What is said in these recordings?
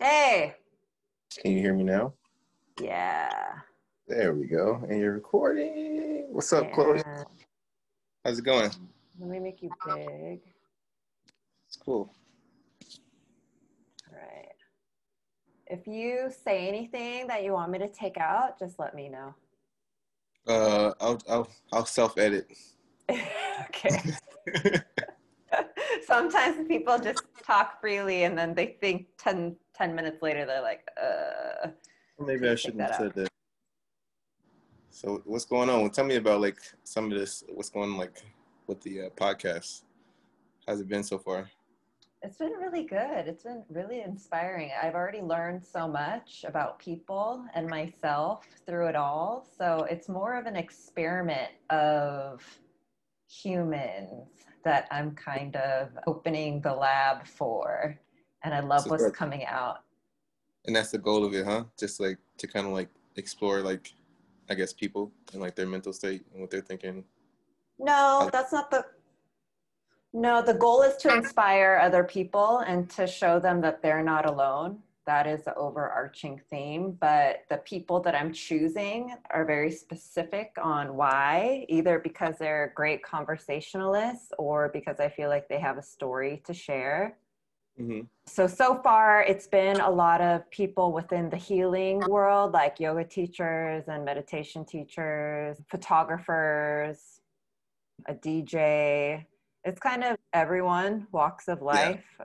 Hey. Can you hear me now? Yeah. There we go. And you're recording. What's up, Chloe? How's it going? Let me make you big. It's cool. All right. If you say anything that you want me to take out, just let me know. Uh, I'll I'll I'll self edit. okay. Sometimes people just talk freely and then they think 10, 10 minutes later they're like, uh. Maybe I shouldn't have said that. So what's going on? Tell me about like some of this. What's going on like with the uh, podcast? How's it been so far? It's been really good. It's been really inspiring. I've already learned so much about people and myself through it all. So it's more of an experiment of humans that I'm kind of opening the lab for. And I love So what's good. coming out. And that's the goal of it, huh? Just like to kind of like explore like, I guess people and like their mental state and what they're thinking. No, that's not the. No, the goal is to inspire other people and to show them that they're not alone. That is the overarching theme. But the people that I'm choosing are very specific on why, either because they're great conversationalists or because I feel like they have a story to share. Mm-hmm. So, so far, it's been a lot of people within the healing world, like yoga teachers and meditation teachers, photographers, a DJ. It's kind of everyone walks of life I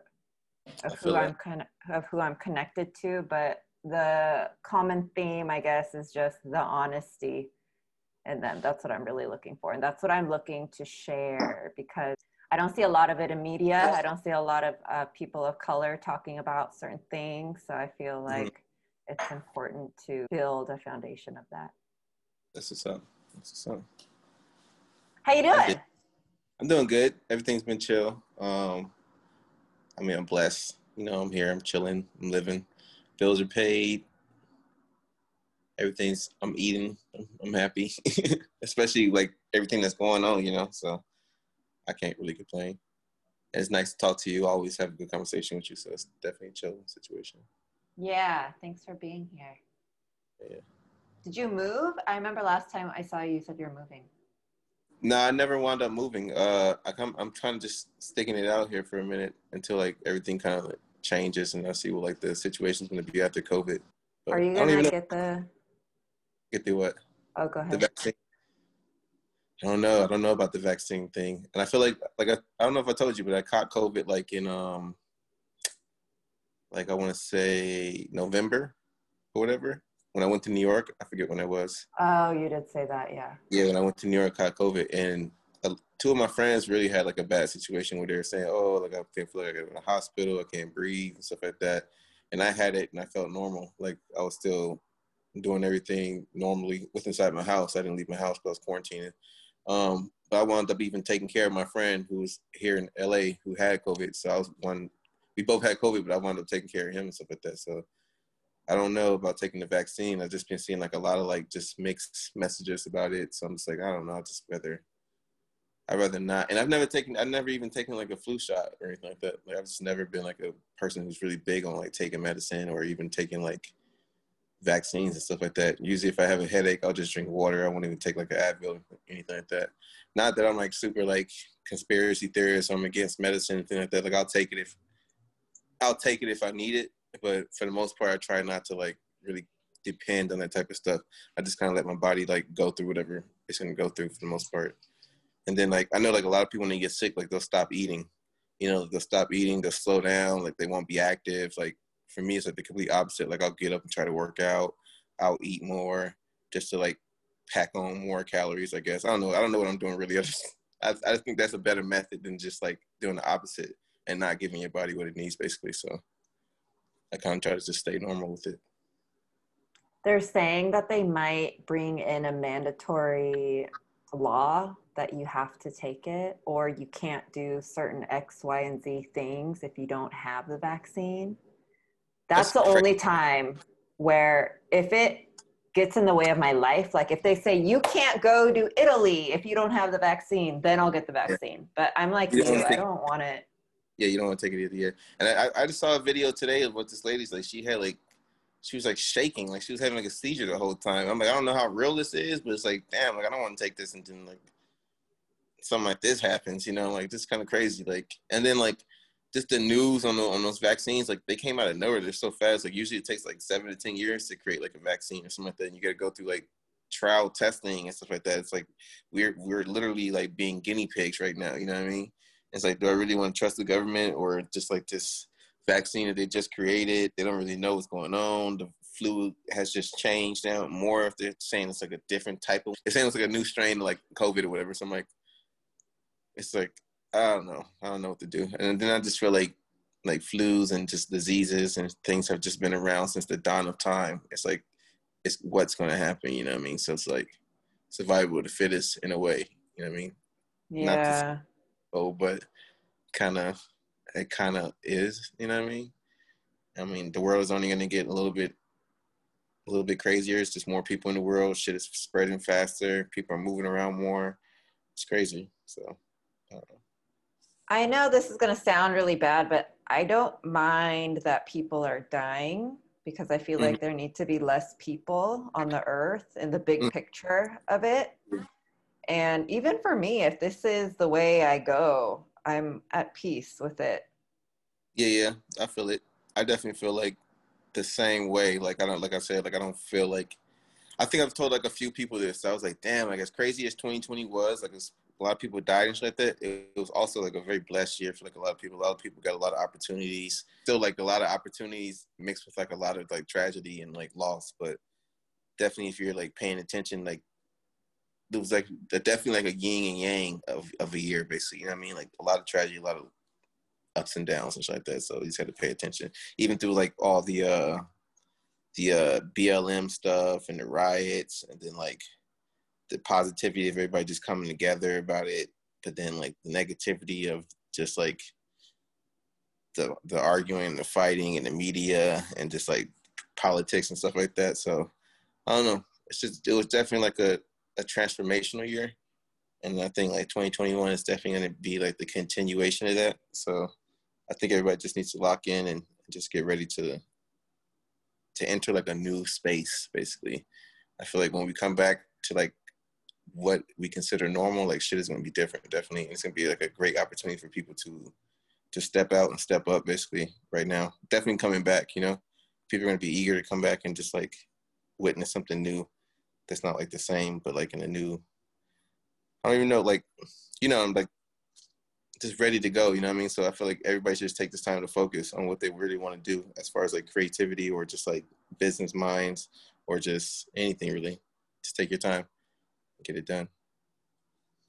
of who. I'm con- of who I'm connected to, but the common theme, I guess, is just the honesty and then That's what I'm really looking for, and that's what I'm looking to share because I don't see a lot of it in media. I don't see a lot of uh, people of color talking about certain things, so I feel like it's important to build a foundation of that. That's what's up. That's what's up. How you doing? I'm doing good. Everything's been chill. Um, I mean, I'm blessed. You know, I'm here. I'm chilling. I'm living. Bills are paid. Everything's. I'm eating. I'm, I'm happy. Especially like everything that's going on. You know, so I can't really complain. And it's nice to talk to you. I always have a good conversation with you. So it's definitely a chill situation. Yeah, thanks for being here. Yeah. Did you move? I remember last time I saw you, you said you're moving. No, I never wound up moving. Uh, I come. I'm trying to just sticking it out here for a minute until like everything kind of like, changes and I see what like the situation's going to be after COVID. But Are you gonna even know get the? get the what Oh, go ahead. the vaccine. I don't know. I don't know about the vaccine thing, and I feel like like I, I don't know if I told you, but I caught COVID like in um like I want to say November or whatever when I went to New York. I forget when it was. Oh, you did say that, yeah. Yeah, when I went to New York, I caught COVID, and uh, two of my friends really had like a bad situation where they were saying, "Oh, like I can't feel like I'm in a hospital, I can't breathe, and stuff like that." And I had it, and I felt normal, like I was still doing everything normally with inside my house. I didn't leave my house because I was quarantining. Um, but I wound up even taking care of my friend who was here in LA who had COVID. So I was one. We both had COVID, but I wound up taking care of him and stuff like that. So I don't know about taking the vaccine. I've just been seeing like a lot of like just mixed messages about it. So I'm just like, I don't know. I just rather, I'd rather not. And I've never taken, I've never even taken like a flu shot or anything like that. Like I've just never been like a person who's really big on like taking medicine or even taking like vaccines and stuff like that. Usually if I have a headache, I'll just drink water. I won't even take like an Advil or anything like that. Not that I'm like super like conspiracy theorist or I'm against medicine, or anything like that. Like I'll take it if, I'll take it if I need it but for the most part, I try not to like really depend on that type of stuff. I just kind of let my body like go through whatever it's gonna go through for the most part. And then like I know like a lot of people when they get sick, like they'll stop eating. You know, they'll stop eating, they'll slow down, like they won't be active. Like for me, it's like the complete opposite. Like I'll get up and try to work out. I'll eat more just to like pack on more calories. I guess I don't know. I don't know what I'm doing really. I just I, I just think that's a better method than just like doing the opposite and not giving your body what it needs, basically. So. I kind of try to just stay normal with it. They're saying that they might bring in a mandatory law that you have to take it or you can't do certain X, Y, and Z things if you don't have the vaccine. That's, That's the only time where if it gets in the way of my life, like if they say you can't go to Italy if you don't have the vaccine, then I'll get the vaccine. But I'm like you, I don't want it. Yeah, you don't want to take it either. Yeah, and I, I just saw a video today of what this lady's like. She had like, she was like shaking, like she was having like a seizure the whole time. I'm like, I don't know how real this is, but it's like, damn, like I don't want to take this and then like something like this happens. You know, like this is kind of crazy. Like, and then like just the news on the, on those vaccines, like they came out of nowhere. They're so fast. Like usually it takes like seven to ten years to create like a vaccine or something like that. And you got to go through like trial testing and stuff like that. It's like we're we're literally like being guinea pigs right now. You know what I mean? It's like, do I really want to trust the government or just like this vaccine that they just created? They don't really know what's going on. The flu has just changed now more. If they're saying it's like a different type of, they're saying it's like a new strain like COVID or whatever. So I'm like, it's like I don't know. I don't know what to do. And then I just feel like like flus and just diseases and things have just been around since the dawn of time. It's like it's what's going to happen. You know what I mean? So it's like survival of the fittest in a way. You know what I mean? Yeah. But kind of it kind of is. You know what I mean? I mean, the world is only going to get a little bit a little bit crazier. It's just more people in the world. Shit is spreading faster. People are moving around more. It's crazy. So. I, I know this is going to sound really bad, but I don't mind that people are dying because I feel mm-hmm. like there need to be less people on the earth in the big mm-hmm. picture of it. And even for me, if this is the way I go, I'm at peace with it. Yeah, yeah, I feel it. I definitely feel like the same way. Like I don't, like I said, like I don't feel like. I think I've told like a few people this. I was like, damn, like as crazy as 2020 was, like as a lot of people died and shit like that. It, was also like a very blessed year for like a lot of people. A lot of people got a lot of opportunities. Still like a lot of opportunities mixed with like a lot of like tragedy and like loss. But definitely if you're like paying attention, like there was like definitely like a yin and yang of, of a year basically. You know what I mean? Like a lot of tragedy, a lot of ups and downs and shit like that. So you just had to pay attention. Even through like all the uh the uh BLM stuff and the riots and then like the positivity of everybody just coming together about it, but then like the negativity of just like the the arguing, and the fighting, and the media, and just like politics and stuff like that. So I don't know. It's just it was definitely like a a transformational year, and I think like 2021 is definitely going to be like the continuation of that. So I think everybody just needs to lock in and just get ready to to enter like a new space basically i feel like when we come back to like what we consider normal, like shit is gonna be different, definitely. It's gonna be like a great opportunity for people to to step out and step up basically right now. Definitely coming back, you know. People are gonna be eager to come back and just like witness something new that's not like the same, but like in a new I don't even know, like you know, I'm like just ready to go, you know what I mean? So I feel like everybody should just take this time to focus on what they really want to do as far as like creativity or just like business minds or just anything really. Just take your time get it done.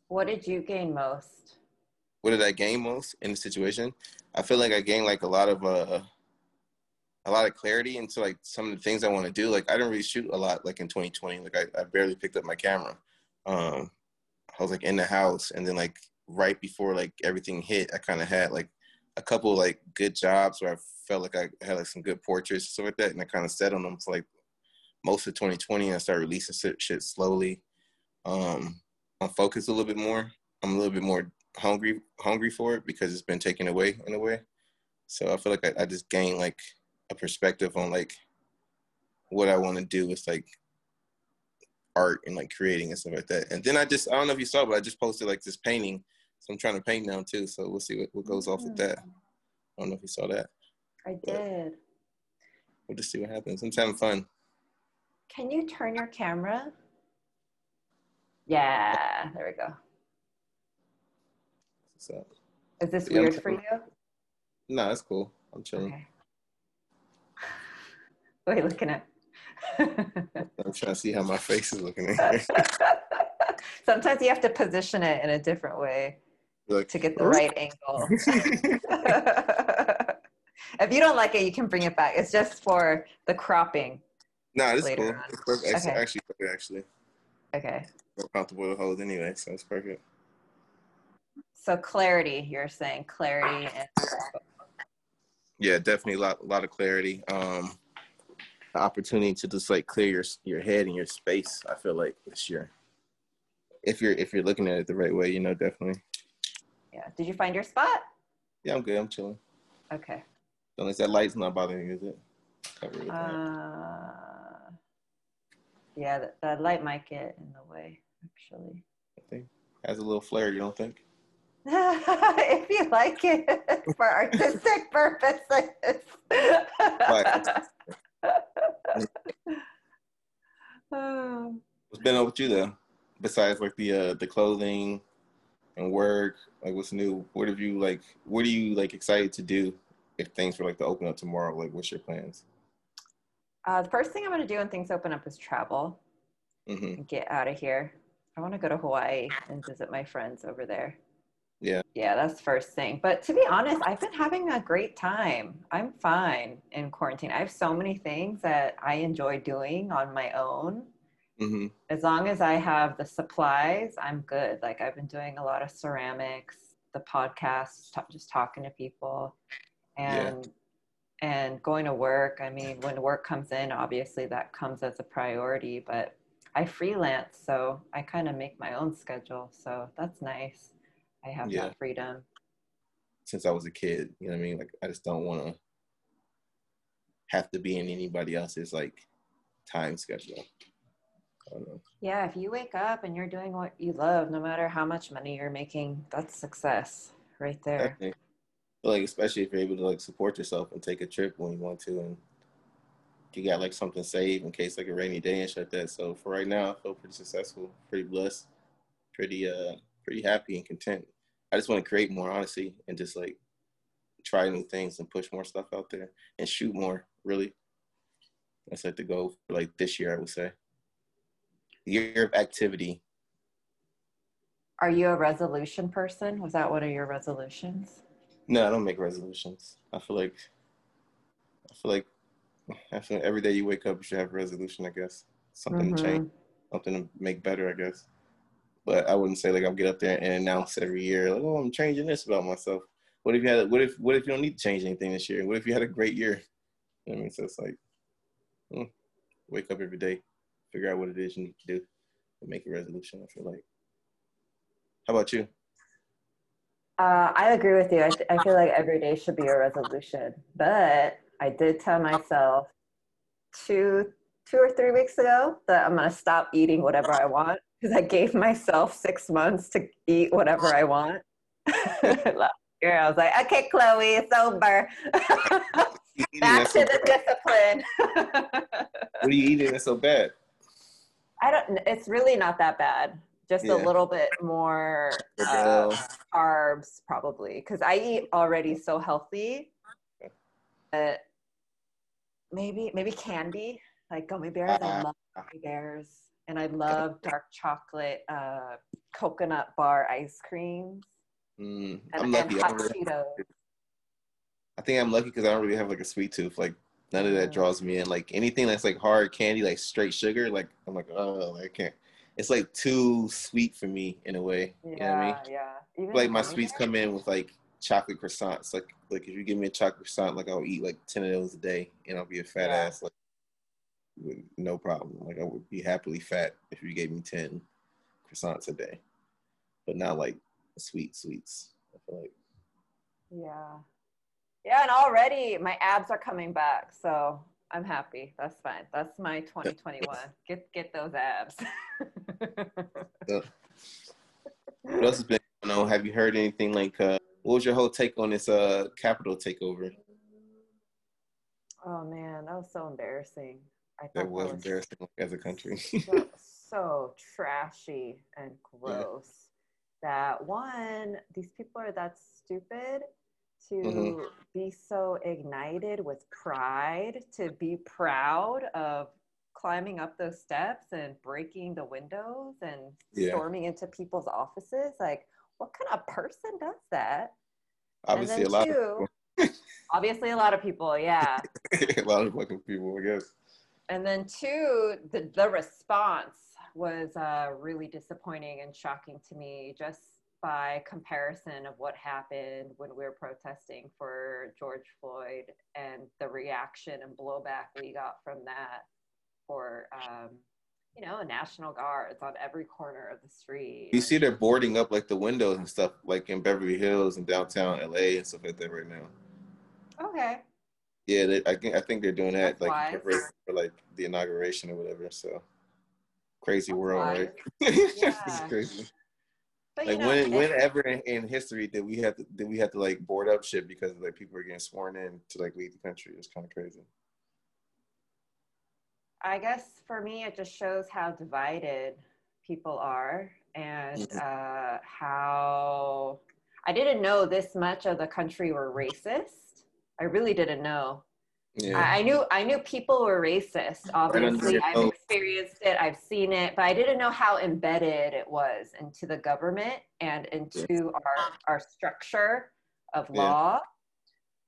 What did you gain most? What did I gain most in the situation? I feel like I gained like a lot of uh a lot of clarity into like some of the things I want to do. Like I didn't really shoot a lot like in 2020. Like I, I barely picked up my camera. Um I was like in the house and then like right before like everything hit, I kind of had like a couple like good jobs where I felt like I had like some good portraits and stuff like that, and I kind of set on them for like most of 2020. And I started releasing shit slowly um, I'm focused a little bit more. I'm a little bit more hungry hungry for it because it's been taken away in a way. So I feel like I, I just gained like a perspective on like what I want to do with like art and like creating and stuff like that. And then I just I don't know if you saw, but I just posted like this painting. So I'm trying to paint now too. So we'll see what, what goes off with mm. that. I don't know if you saw that. I did. We'll just see what happens. I'm having fun. Can you turn your camera? Yeah, there we go. What's up? Is this yeah, weird for you? No, it's cool. I'm chilling. Okay. What are you looking at? I'm trying to see how my face is looking here. Sometimes you have to position it in a different way like, to get the right angle. if you don't like it, you can bring it back. It's just for the cropping. No, nah, this is cool. It's perfect. Okay. Actually, actually. Okay more comfortable to hold anyway, so it's perfect. So clarity, you're saying clarity and yeah, definitely a lot, a lot of clarity. Um, opportunity to just like clear your your head and your space. I feel like this year, if you're if you're looking at it the right way, you know, definitely. Yeah. Did you find your spot? Yeah, I'm good. I'm chilling. Okay. Unless that light's not bothering you, is it? Uh, yeah, that, the light might get in the way, actually. I think has a little flare. You don't think? if you like it for artistic purposes. What's been up with you though? Besides like the uh, the clothing and work, like what's new? What have you like? What are you like excited to do if things were like to open up tomorrow? Like, what's your plans? Uh, the first thing I'm going to do when things open up is travel. Mm-hmm. Get out of here. I want to go to Hawaii and visit my friends over there. Yeah. Yeah, that's first thing. But to be honest, I've been having a great time. I'm fine in quarantine. I have so many things that I enjoy doing on my own. Mm-hmm. As long as I have the supplies, I'm good. Like I've been doing a lot of ceramics, the podcast, t- just talking to people, and and going to work. I mean, when work comes in, obviously that comes as a priority. But I freelance, so I kind of make my own schedule. So that's nice. I have Yeah. that freedom. Since I was a kid, you know what I mean. Like, I just don't want to have to be in anybody else's like time schedule. I don't know. Yeah, if you wake up and you're doing what you love, no matter how much money you're making, that's success right there. I think, like especially if you're able to like support yourself and take a trip when you want to, and you got like something saved in case like a rainy day and shit like that. So for right now, I feel pretty successful, pretty blessed, pretty uh, pretty happy and content. I just want to create more, honestly, and just like try new things and push more stuff out there and shoot more. Really, that's like the goal for like this year. I would say year of activity. Are you a resolution person? Was that one of your resolutions? No, I don't make resolutions. I feel like I feel like I feel every day you wake up you should have a resolution, I guess. Something to mm-hmm. change, something to make better, I guess. But I wouldn't say like I'll get up there and announce every year, like, oh I'm changing this about myself. What if you had what if what if you don't need to change anything this year? What if you had a great year? You know I mean? So it's like hmm, wake up every day, figure out what it is you need to do, and make a resolution, I feel like. How about you? Uh, I agree with you. I, th- I feel like every day should be a resolution. But I did tell myself two, two or three weeks ago that I'm to stop eating whatever I want because I gave myself six months to eat whatever I want. Last year, I was like, okay, Chloe, it's over. Back to the discipline. What are you eating that's so bad? I don't. It's really not that bad. Just Yeah. a little bit more uh, carbs, probably, because I eat already so healthy. Maybe maybe candy, like gummy bears. I Uh-uh. love gummy bears, and I love dark chocolate uh, coconut bar ice creams mm, and, I'm lucky. I, really-. I think I'm lucky because I don't really have like a sweet tooth. Like none of that Mm. draws me in. Like anything that's like hard candy, like straight sugar, like I'm like, oh, I can't. It's like too sweet for me in a way. Yeah, You know what I mean? yeah. Even Like my sweets come in with like chocolate croissants. Like like if you give me a chocolate croissant, like I'll eat like ten of those a day, and I'll be a fat Yeah. ass. Like no problem. Like I would be happily fat if you gave me ten croissants a day, but not like sweet sweets. I feel like. Yeah. Yeah, and already my abs are coming back, so I'm happy. That's fine. That's my 2021. Get get those abs. What else has been going on? Have you heard anything like uh what was your whole take on this uh Capitol takeover? oh man, that was so embarrassing. That was embarrassing as a country. so, so trashy and gross. That one, these people are that stupid to Mhm. be so ignited with pride, to be proud of climbing up those steps and breaking the windows and Yeah. storming into people's offices. Like, what kind of person does that? Obviously a lot two, obviously a lot of people, yeah. a lot of fucking people, I guess. And then two, the, the response was uh, really disappointing and shocking to me just by comparison of what happened when we were protesting for George Floyd and the reaction and blowback we got from that for, um, you know, National Guards on every corner of the street. You see, they're boarding up like the windows and stuff, like in Beverly Hills and downtown LA and stuff like that right now. Okay. Yeah, they, I think I think they're doing that That's like for, for like the inauguration or whatever. So crazy world, right? wise. it's Yeah. crazy. But you Like know, when whenever in, in history did we have to did we have to like board up shit because like people are getting sworn in to like leave the country? It's kind of crazy. I guess for me, it just shows how divided people are and Mhm. uh, how I didn't know this much of the country were racist. I really didn't know. Yeah. I, knew I knew people were racist. Obviously, your I've experienced it. I've seen it, but I didn't know how embedded it was into the government and into our our structure of Yeah. law.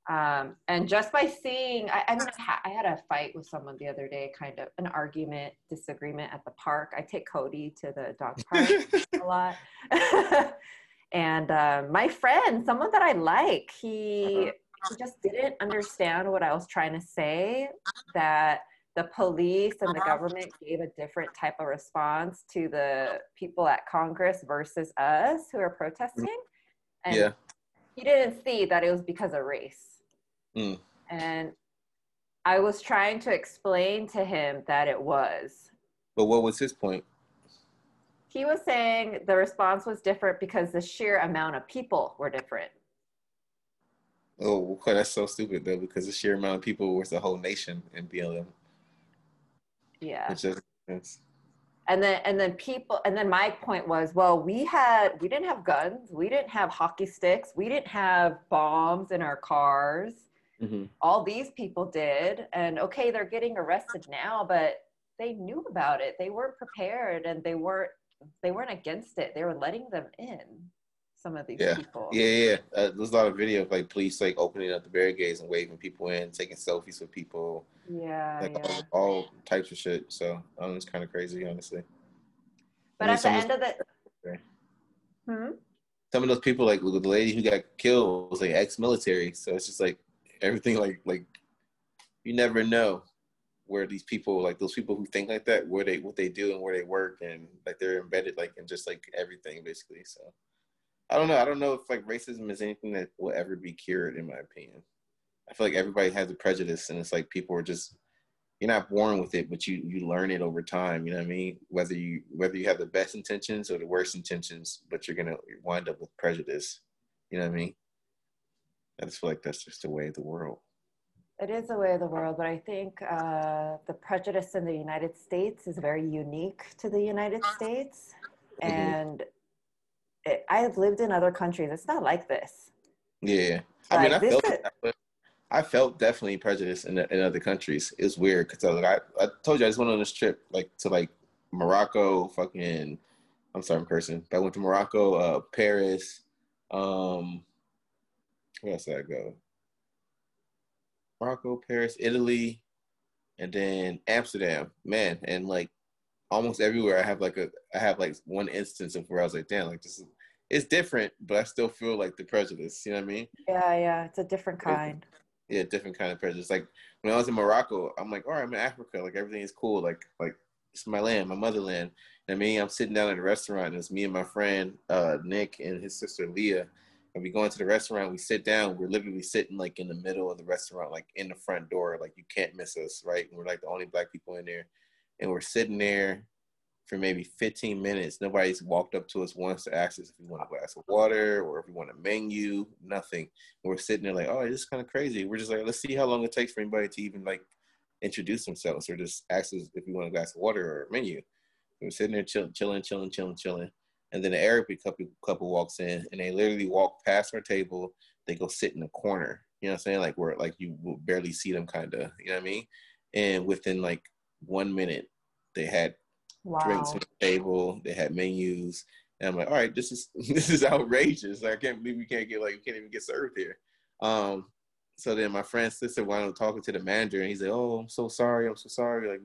Um, and just by seeing, I, I mean, I, had a fight with someone the other day, kind of an argument, disagreement at the park. I take Cody to the dog park a lot. and um, my friend, someone that I like, he, he just didn't understand what I was trying to say. That the police and the government gave a different type of response to the people at Congress versus us who are protesting. And yeah. he didn't see that it was because of race. Mm. And I was trying to explain to him that it was. But what was his point? He was saying the response was different because the sheer amount of people were different. Oh, that's so stupid though, because the sheer amount of people was the whole nation in BLM. Yeah. And then and then people and then my point was, well, we had we didn't have guns, we didn't have hockey sticks, we didn't have bombs in our cars. Mm-hmm. all these people did and okay they're getting arrested now but they knew about it they weren't prepared and they weren't they weren't against it they were letting them in some of these Yeah. people Yeah, yeah. yeah. Uh, there's a lot of video of like police like opening up the barricades and waving people in, taking selfies with people, yeah, like yeah. all, all types of shit. So um, it's kind of crazy, honestly. but I mean, at the end of the hmm? some of those people, like the lady who got killed, was like ex-military. So it's just like everything, like like you never know where these people, like those people who think like that, where they what they do and where they work, and like they're embedded like in just like everything basically. So I don't know. I don't know if like racism is anything that will ever be cured, in my opinion. I feel like everybody has a prejudice, and it's like people are just you're not born with it, but you you learn it over time. You know what I mean? Whether you whether you have the best intentions or the worst intentions, but you're gonna wind up with prejudice. You know what I mean? I just feel like that's just the way of the world. it is the way of the world but i think uh, the prejudice in the united states is very unique to the united states Mhm. and it, i've lived in other countries it's not like this Yeah, I mean, I felt is-. I felt definitely prejudice in, in other countries. It's weird because I, like, I I told you I just went on this trip like to like Morocco, fucking. I'm sorry, I'm cursing. But I went to Morocco, uh, Paris. Um, where else did I go? Morocco, Paris, Italy, and then Amsterdam. Man, and like almost everywhere, I have like a I have like one instance of where I was like, damn, like this is it's different, but I still feel like the prejudice. You know what I mean? yeah yeah it's a different kind yeah, different kind of prejudice. Like when I was in Morocco, I'm like, all right, I'm in Africa. Like everything is cool. Like like it's my land, my motherland. And I mean, I'm sitting down at a restaurant, and it's me and my friend uh, Nick and his sister Leah. And we go into the restaurant, we sit down. We're literally sitting like in the middle of the restaurant, like in the front door. Like you can't miss us, right? And we're like the only black people in there, and we're sitting there for maybe 15 minutes. Nobody's walked up to us once to ask us if we want a glass of water or if we want a menu. Nothing we're sitting there like, oh, this is kind of crazy. We're just like, let's see how long it takes for anybody to even like introduce themselves or just ask us if we want a glass of water or a menu. We're sitting there chill, chilling, chilling, chilling, chilling. And then the Arabic couple, couple walks in and they literally walk past our table. They go sit in the corner. You know what I'm saying? Like where like you will barely see them kind of, you know what I mean? And within like one minute, they had drinks on the table. They had menus, and I'm like, all right, this is this is outrageous. Like, I can't believe we can't get like we can't even get served here. Um, so then my friend's sister wound up talking to the manager, and he's like, oh, I'm so sorry, I'm so sorry. Like,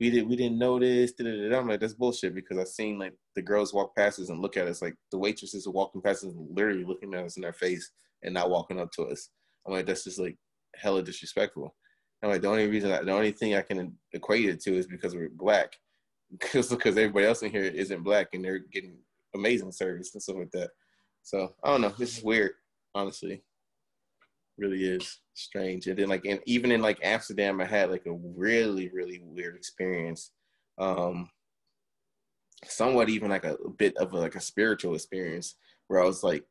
we did we didn't da-da-da-da." I'm like, that's bullshit because I've seen like the girls walk past us and look at us like the waitresses are walking past us, and literally looking at us in our face and not walking up to us. I'm like, that's just like hella disrespectful. I'm like, the only reason, I, the only thing I can equate it to is because we're black because because everybody else in here isn't black and they're getting amazing service and stuff like that. So I don't know. This is weird, honestly. Really is strange. And then like in, even in like Amsterdam, I had like a really really weird experience. Um, somewhat even like a, a bit of a, like a spiritual experience where I was like,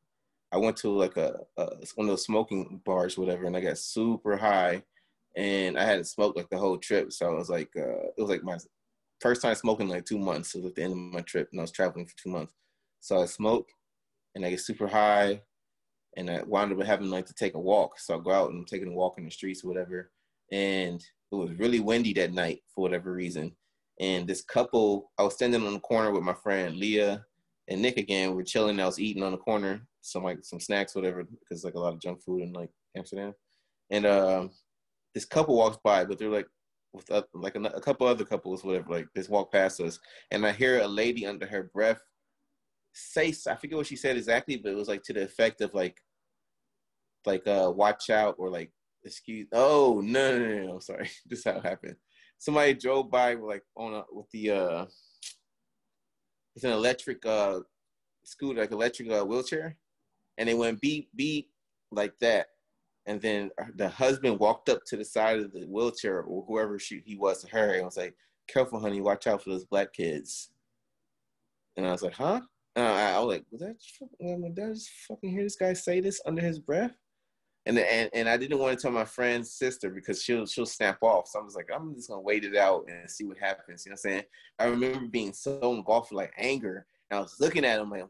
I went to like a, a one of those smoking bars, whatever, and I got super high, and I hadn't smoked like the whole trip. So I was like, uh, it was like my first time smoking like two months. It was at the end of my trip, and I was traveling for two months. So I smoke, and I get super high, and I wound up having like to take a walk. So I go out and I'm taking a walk in the streets or whatever, and it was really windy that night for whatever reason. And this couple, I was standing on the corner with my friend Leah and Nick again. We're chilling. I was eating on the corner, some like some snacks, whatever, because like a lot of junk food in like Amsterdam. And um, this couple walks by, but they're like with uh, like a, a, couple other couples, whatever. Like just walk past us, and I hear a lady under her breath say, I forget what she said exactly, but it was like to the effect of like, like uh, watch out or like excuse. Oh no no no no! Sorry, this is how it happened. Somebody drove by like on a, with the uh, it's an electric uh scooter, like electric uh, wheelchair, and they went beep beep like that. And then the husband walked up to the side of the wheelchair or whoever she, he was to her and was like, "Careful, honey, watch out for those black kids." And I was like, "Huh?" And I, I was like, "Was that? Did I just fucking hear this guy say this under his breath?" And, and and I didn't want to tell my friend's sister because she'll she'll snap off. So I was like, I'm just gonna wait it out and see what happens. You know what I'm saying? I remember being so engulfed with like anger, and I was looking at him like,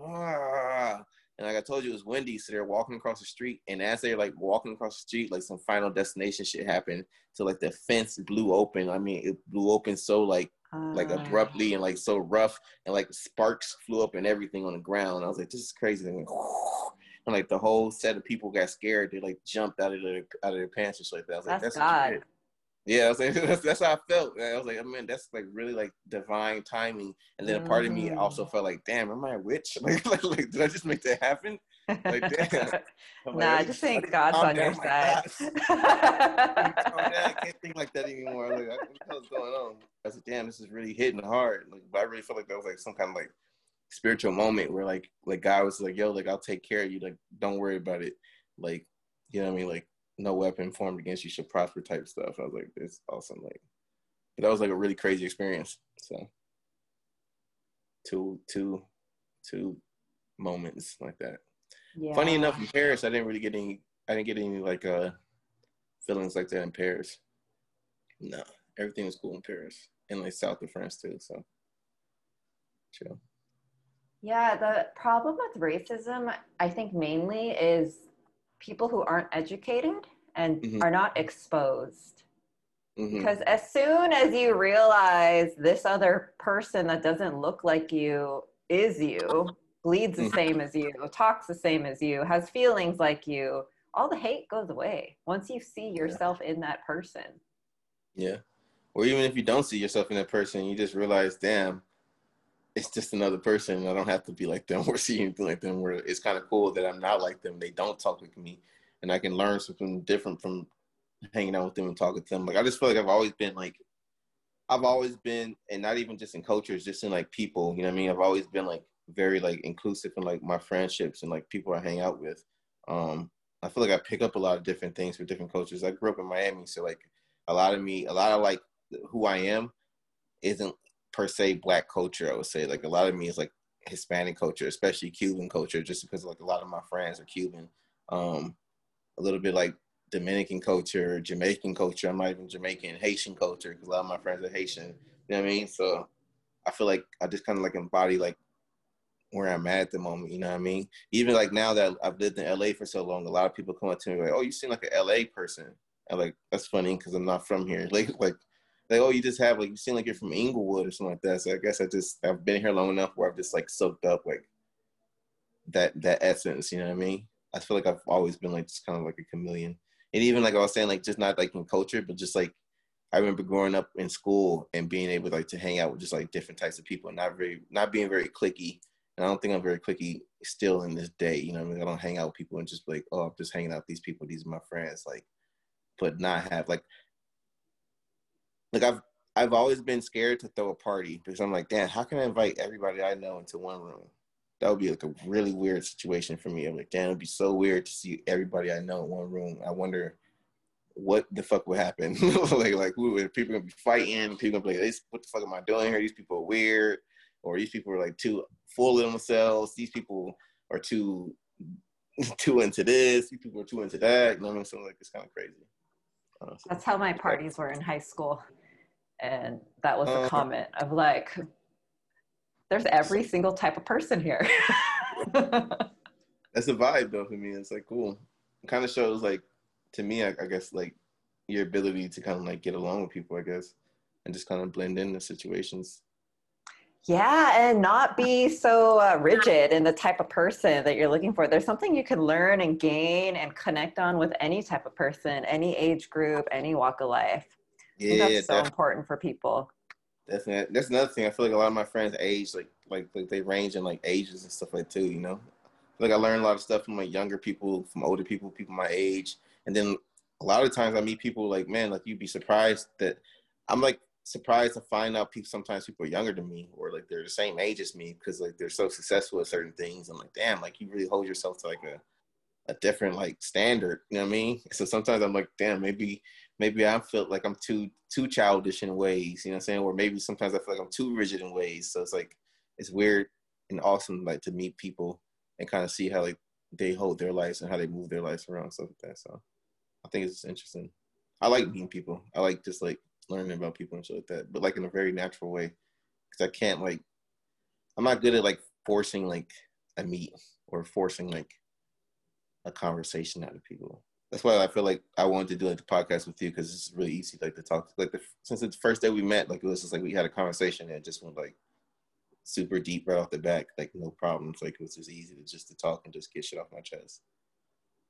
ah. And like I told you, it was windy, so they're walking across the street. And as they're like walking across the street, like some final destination shit happened. So like the fence blew open. I mean, it blew open so like uh, like ah. abruptly and like so rough, and like sparks flew up and everything on the ground. I was like, this is crazy. And, and like the whole set of people got scared. They like jumped out of their out of their pants just like that. I was that's like, that's God. Yeah, I was like, that's, that's how I felt. I was like, I mean, that's like really like divine timing. And then a part of me mm. also felt like, damn, am I a witch? Like, like, like did I just make that happen? Like, damn. nah, like, I just think God's on your side. I can't think like that anymore. Like, what's going on? I said, damn, this is really hitting hard. Like, but I really felt like that was like some kind of like spiritual moment where like like God was like, yo, like I'll take care of you. Like, don't worry about it. Like, you know what I mean? Like no weapon formed against you should prosper type stuff. I was like, it's awesome. Like, but that was like a really crazy experience. So, two, two, two moments like that. Yeah. Funny enough, in Paris, I didn't really get any. I didn't get any like uh feelings like that in Paris. No, everything was cool in Paris and like south of France too. So, chill. Yeah, the problem with racism, I think, mainly is people who aren't educated and mm-hmm. are not exposed. Mm-hmm. Because as soon as you realize this other person that doesn't look like you is you, bleeds the mm-hmm. same as you, talks the same as you, has feelings like you, all the hate goes away once you see yourself yeah. in that person. Yeah. Or even if you don't see yourself in that person, you just realize, damn, it's just another person. I don't have to be like them or see anything like them. Where it's kind of cool that I'm not like them. They don't talk like me, and I can learn something different from hanging out with them and talking to them. Like I just feel like I've always been like, I've always been, and not even just in cultures, just in like people. You know what I mean? I've always been like very like inclusive in like my friendships and like people I hang out with. Um, I feel like I pick up a lot of different things for different cultures. I grew up in Miami, so like a lot of me, a lot of like who I am isn't per se black culture. I would say like a lot of me is like Hispanic culture, especially Cuban culture, just because like a lot of my friends are Cuban. Um, a little bit like Dominican culture, Jamaican culture. I'm not even Jamaican, Haitian culture because a lot of my friends are Haitian. You know what I mean? So I feel like I just kind of like embody like where I'm at at the moment. You know what I mean? Even like now that I've lived in LA for so long, a lot of people come up to me like, "Oh, you seem like an LA person." I'm like, "That's funny because I'm not from here." Like, like like, oh, you just have like you seem like you're from Inglewood or something like that. So I guess I just I've been here long enough where I've just like soaked up like that that essence. You know what I mean? I feel like I've always been like just kind of like a chameleon. And even like I was saying, like just not like in culture, but just like I remember growing up in school and being able like to hang out with just like different types of people, and not very not being very clicky. And I don't think I'm very clicky still in this day. You know, I mean, I don't hang out with people and just like, oh, I'm just hanging out with these people. These are my friends. Like, but not have like like I've I've always been scared to throw a party because I'm like, damn, how can I invite everybody I know into one room? That would be like a really weird situation for me. I'm like, damn, it'd be so weird to see everybody I know in one room. I wonder what the fuck would happen. like, like who people gonna be fighting? People gonna be like, what the fuck am I doing here? These people are weird, or these people are like too full of themselves. These people are too too into this. These people are too into that. You know what I'm saying? like, it's kind of crazy. That's how my parties were in high school and that was the uh, comment of like there's every single type of person here. That's a vibe though for me. It's like cool. It kind of shows like to me I, I, guess like your ability to kind of like get along with people i guess and just kind of blend in the situations. Yeah and not be so uh, rigid in the type of person that you're looking for. There's something you can learn and gain and connect on with any type of person any age group any walk of life yeah, that's so important for people. That's that's another thing. I feel like a lot of my friends age like like like they range in like ages and stuff like too. You know, I like I learn a lot of stuff from like younger people, from older people, people my age, and then a lot of times I meet people like man, like you'd be surprised that I'm like surprised to find out people sometimes people are younger than me or like they're the same age as me because like they're so successful at certain things. I'm like, damn, like you really hold yourself to like a a different like standard. You know what I mean? So sometimes I'm like, damn, maybe maybe I feel like I'm too too childish in ways, you know what I'm saying? Or maybe sometimes I feel like I'm too rigid in ways. So it's like it's weird and awesome like to meet people and kind of see how like they hold their lives and how they move their lives around stuff like that. So I think it's interesting. I like meeting people. I like just like learning about people and shit like that, but like in a very natural way. Cause I can't like I'm not good at like forcing like a meet or forcing like a conversation out of people that's why I feel like I wanted to do like the podcast with you because it's really easy like to talk. Like the since the first day we met, like it was just like we had a conversation and it just went like super deep right off the back, like no problems. Like it was just easy to just to talk and just get shit off my chest.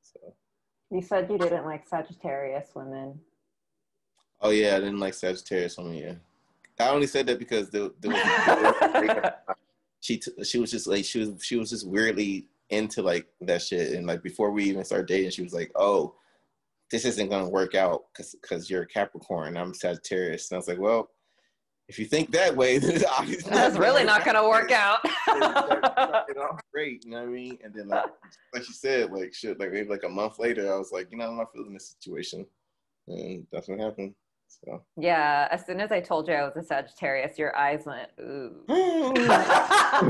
So you said you didn't like Sagittarius women. Oh yeah, I didn't like Sagittarius women. Yeah, I only said that because there, there was, she t- she was just like she was she was just weirdly into like that shit. And like before we even started dating, she was like, "Oh, this isn't gonna work out because because you're a Capricorn, I'm Sagittarius." And I was like, "Well, if you think that way, then obviously that's really not gonna work out." great, you know what I mean? And then like like she said, like shit, like maybe like a month later, I was like, you know, I'm not feeling this situation, and that's what happened. So. Yeah, as soon as I told you I was a Sagittarius, your eyes went ooh. I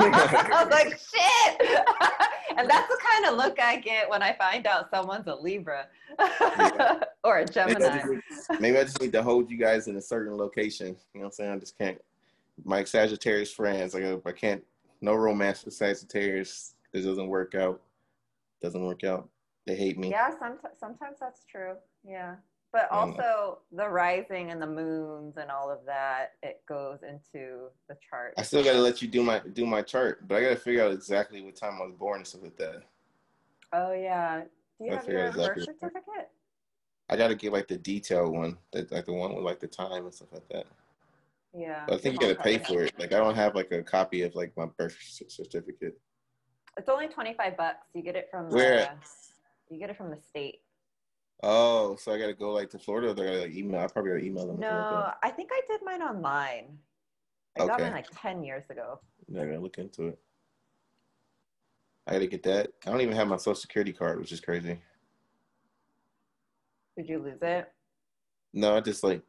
was like, shit. and that's the kind of look I get when I find out someone's a Libra or a Gemini. Maybe I, need, maybe I, just need to hold you guys in a certain location. You know what I'm saying? I just can't. My Sagittarius friends, like I can't. No romance with Sagittarius. This doesn't work out. Doesn't work out. They hate me. Yeah, sometimes sometimes that's true. Yeah but mm. also the rising and the moons and all of that it goes into the chart. I still gotta let you do my do my chart but i gotta figure out exactly what time i was born and stuff like that. Oh yeah. Do you have your exactly birth certificate? I gotta get like the detailed one that like the one with like the time and stuff like that. Yeah. But i think you gotta pay for it. Like i don't have like a copy of like my birth certificate. It's only 25 bucks. You get it from where the, you get it from the state Oh, so I gotta go like to Florida. Or I gotta like email. I probably gotta email them. No, I think I did mine online. I okay. got mine like ten years ago. Yeah, I gotta look into it. I gotta get that. I don't even have my social security card, which is crazy. Did you lose it? No, I just like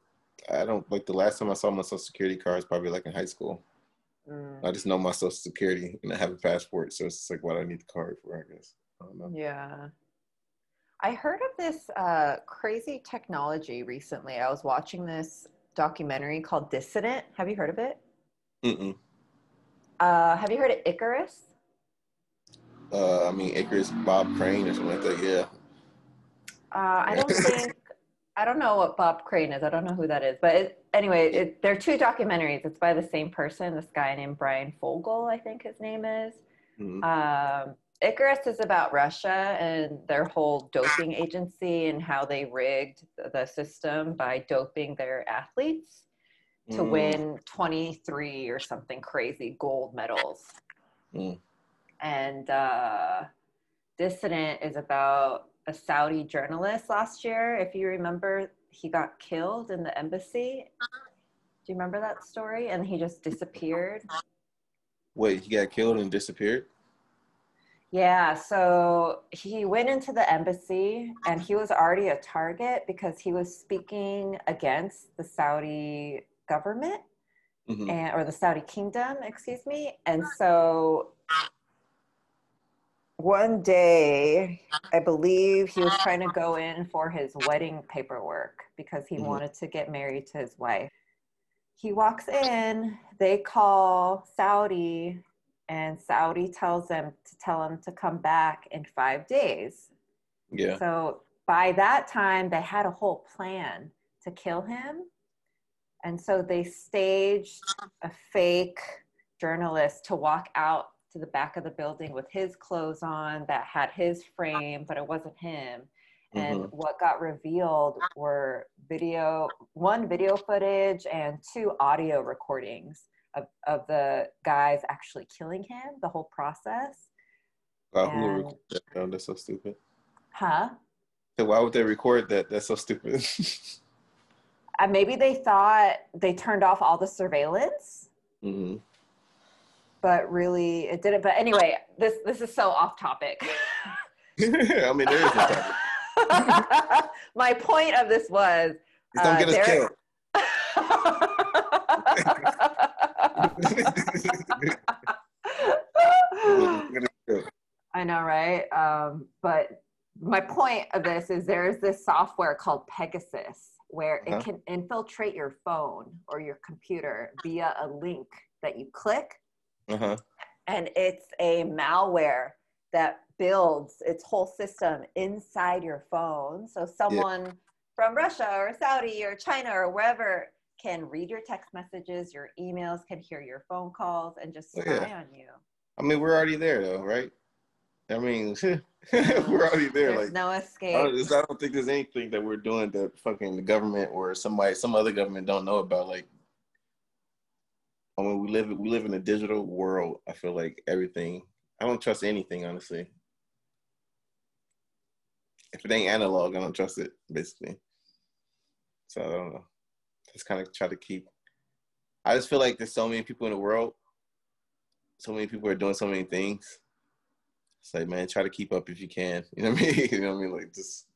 I don't like the last time I saw my social security card is probably like in high school. Mm. I just know my social security and I have a passport, so it's like what I need the card for, I guess. I don't know. Yeah. I heard of this uh, crazy technology recently. I was watching this documentary called Dissident. Have you heard of it? Mm-mm. Uh, have you heard of Icarus? Uh, I mean, Icarus, Bob Crane, or something like that. Yeah. Uh, I don't think. I don't know what Bob Crane is. I don't know who that is. But it, anyway, it, they're two documentaries. It's by the same person. This guy named Bryan Fogel, I think his name is. Mm-hmm. Um, Icarus is about Russia and their whole doping agency and how they rigged the system by doping their athletes to mm. win 23 or something crazy gold medals. Mm. And uh, Dissident is about a Saudi journalist last year. If you remember, he got killed in the embassy. Do you remember that story? And he just disappeared. Wait, he got killed and disappeared? Yeah, so he went into the embassy and he was already a target because he was speaking against the Saudi government Mhm. and or the Saudi kingdom, excuse me. And so one day, I believe he was trying to go in for his wedding paperwork because he Mhm. wanted to get married to his wife. He walks in, they call Saudi, and Saudi tells them to tell him to come back in five days. Yeah. So by that time, they had a whole plan to kill him. And so they staged a fake journalist to walk out to the back of the building with his clothes on that had his frame, but it wasn't him. And Mhm. what got revealed were video, one video footage and two audio recordings of, of the guys actually killing him, the whole process. Who would and- record that? That's so stupid. Huh? So why would they record that? That's so stupid. Uh, maybe they thought they turned off all the surveillance, hmm but really it didn't. But anyway, this this is so off topic. I mean, there is a topic. My point of this was Just don't Uh, get us killed. Get us killed. I know, right? Um, but my point of this is there's this software called Pegasus where Uh-huh. it can infiltrate your phone or your computer via a link that you click, Uh-huh. and it's a malware that builds its whole system inside your phone. So someone from Russia or Saudi or China or wherever can read your text messages, your emails, can hear your phone calls, and just Oh, spy yeah. on you. I mean, we're already there, though, right? I mean, we're already there. There's Like, no I escape. don't, I don't think there's anything that we're doing that fucking the government or somebody, some other government don't know about. Like, I mean, we live we live in a digital world. I feel like everything. I don't trust anything, honestly. If it ain't analog, I don't trust it. Basically. So I don't know. Just kind of try to keep. I just feel like there's so many people in the world. So many people are doing so many things. It's like, man, try to keep up if you can. You know what I mean? you know what I mean? Like, just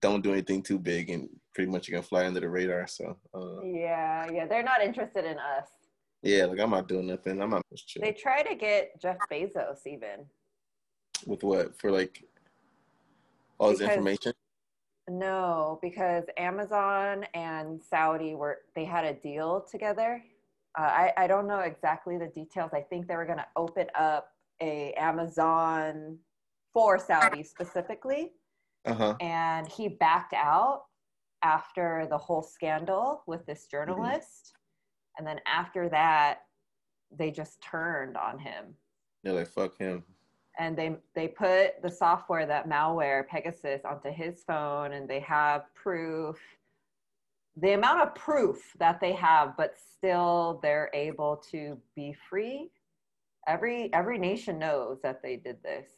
don't do anything too big, and pretty much you're gonna fly under the radar. So, uh, Yeah, yeah, they're not interested in us. yeah, like I'm not doing nothing. I'm not chill. They try to get Jeff Bezos even. with what for like all this Because- information. No, because Amazon and Saudi were they had a deal together. Uh, I I don't know exactly the details. I think they were going to open up a Amazon for Saudi specifically, Uh huh. and he backed out after the whole scandal with this journalist, and then after that, they just turned on him. They're like, fuck him. And they they put the software that malware pegasus onto his phone and they have proof the amount of proof that they have but still they're able to be free every every nation knows that they did this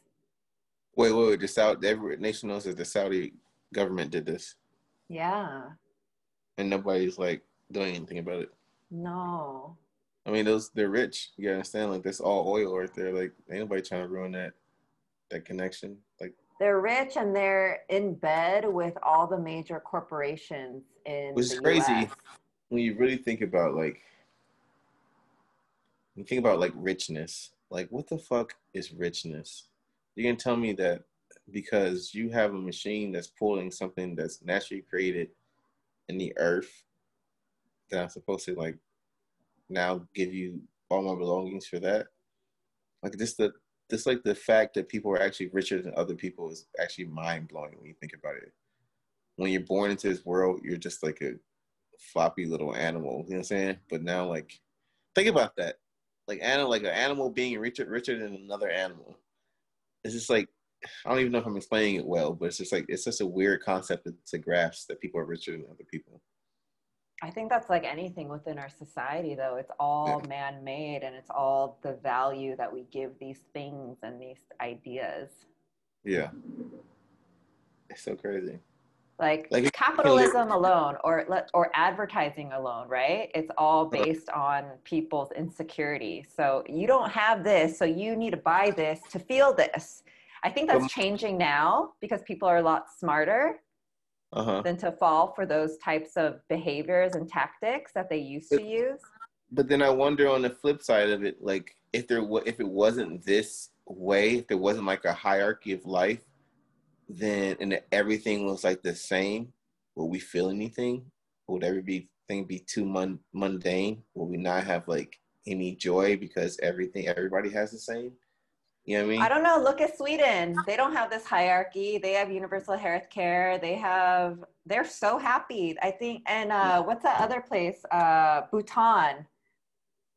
Wait, wait, wait. The Saudi, every nation knows that the Saudi government did this, yeah and nobody's like doing anything about it. no I mean, those they're rich. You gotta understand, like that's all oil right there. Like, ain't nobody trying to ruin that that connection. Like, they're rich and they're in bed with all the major corporations in Which is crazy. US. when you really think about like, when you think about like richness, like what the fuck is richness? You can tell me that because you have a machine that's pulling something that's naturally created in the earth that I'm supposed to like now give you all my belongings for that. Like just the just like the fact that people are actually richer than other people is actually mind blowing when you think about it. When you're born into this world, you're just like a floppy little animal. You know what I'm saying? But now like think about that. Like animal like an animal being richer richer than another animal. It's just like I don't even know if I'm explaining it well, but it's just like it's just a weird concept to, to grasp that people are richer than other people. I think that's like anything within our society, though. It's all man made and it's all the value that we give these things and these ideas. Yeah. It's so crazy. like, like capitalism alone or or advertising alone right it's all based on people's insecurity so you don't have this so you need to buy this to feel this i think that's changing now because people are a lot smarter uh-huh. than to fall for those types of behaviors and tactics that they used to use but then i wonder on the flip side of it like if there if it wasn't this way if there wasn't like a hierarchy of life then and everything was like the same, would we feel anything? Would everything be too mun- mundane? Will we not have like any joy because everything everybody has the same? You know what I mean? I don't know. Look at Sweden. They don't have this hierarchy. They have universal health care. They have they're so happy. I think and uh what's that other place? Uh Bhutan.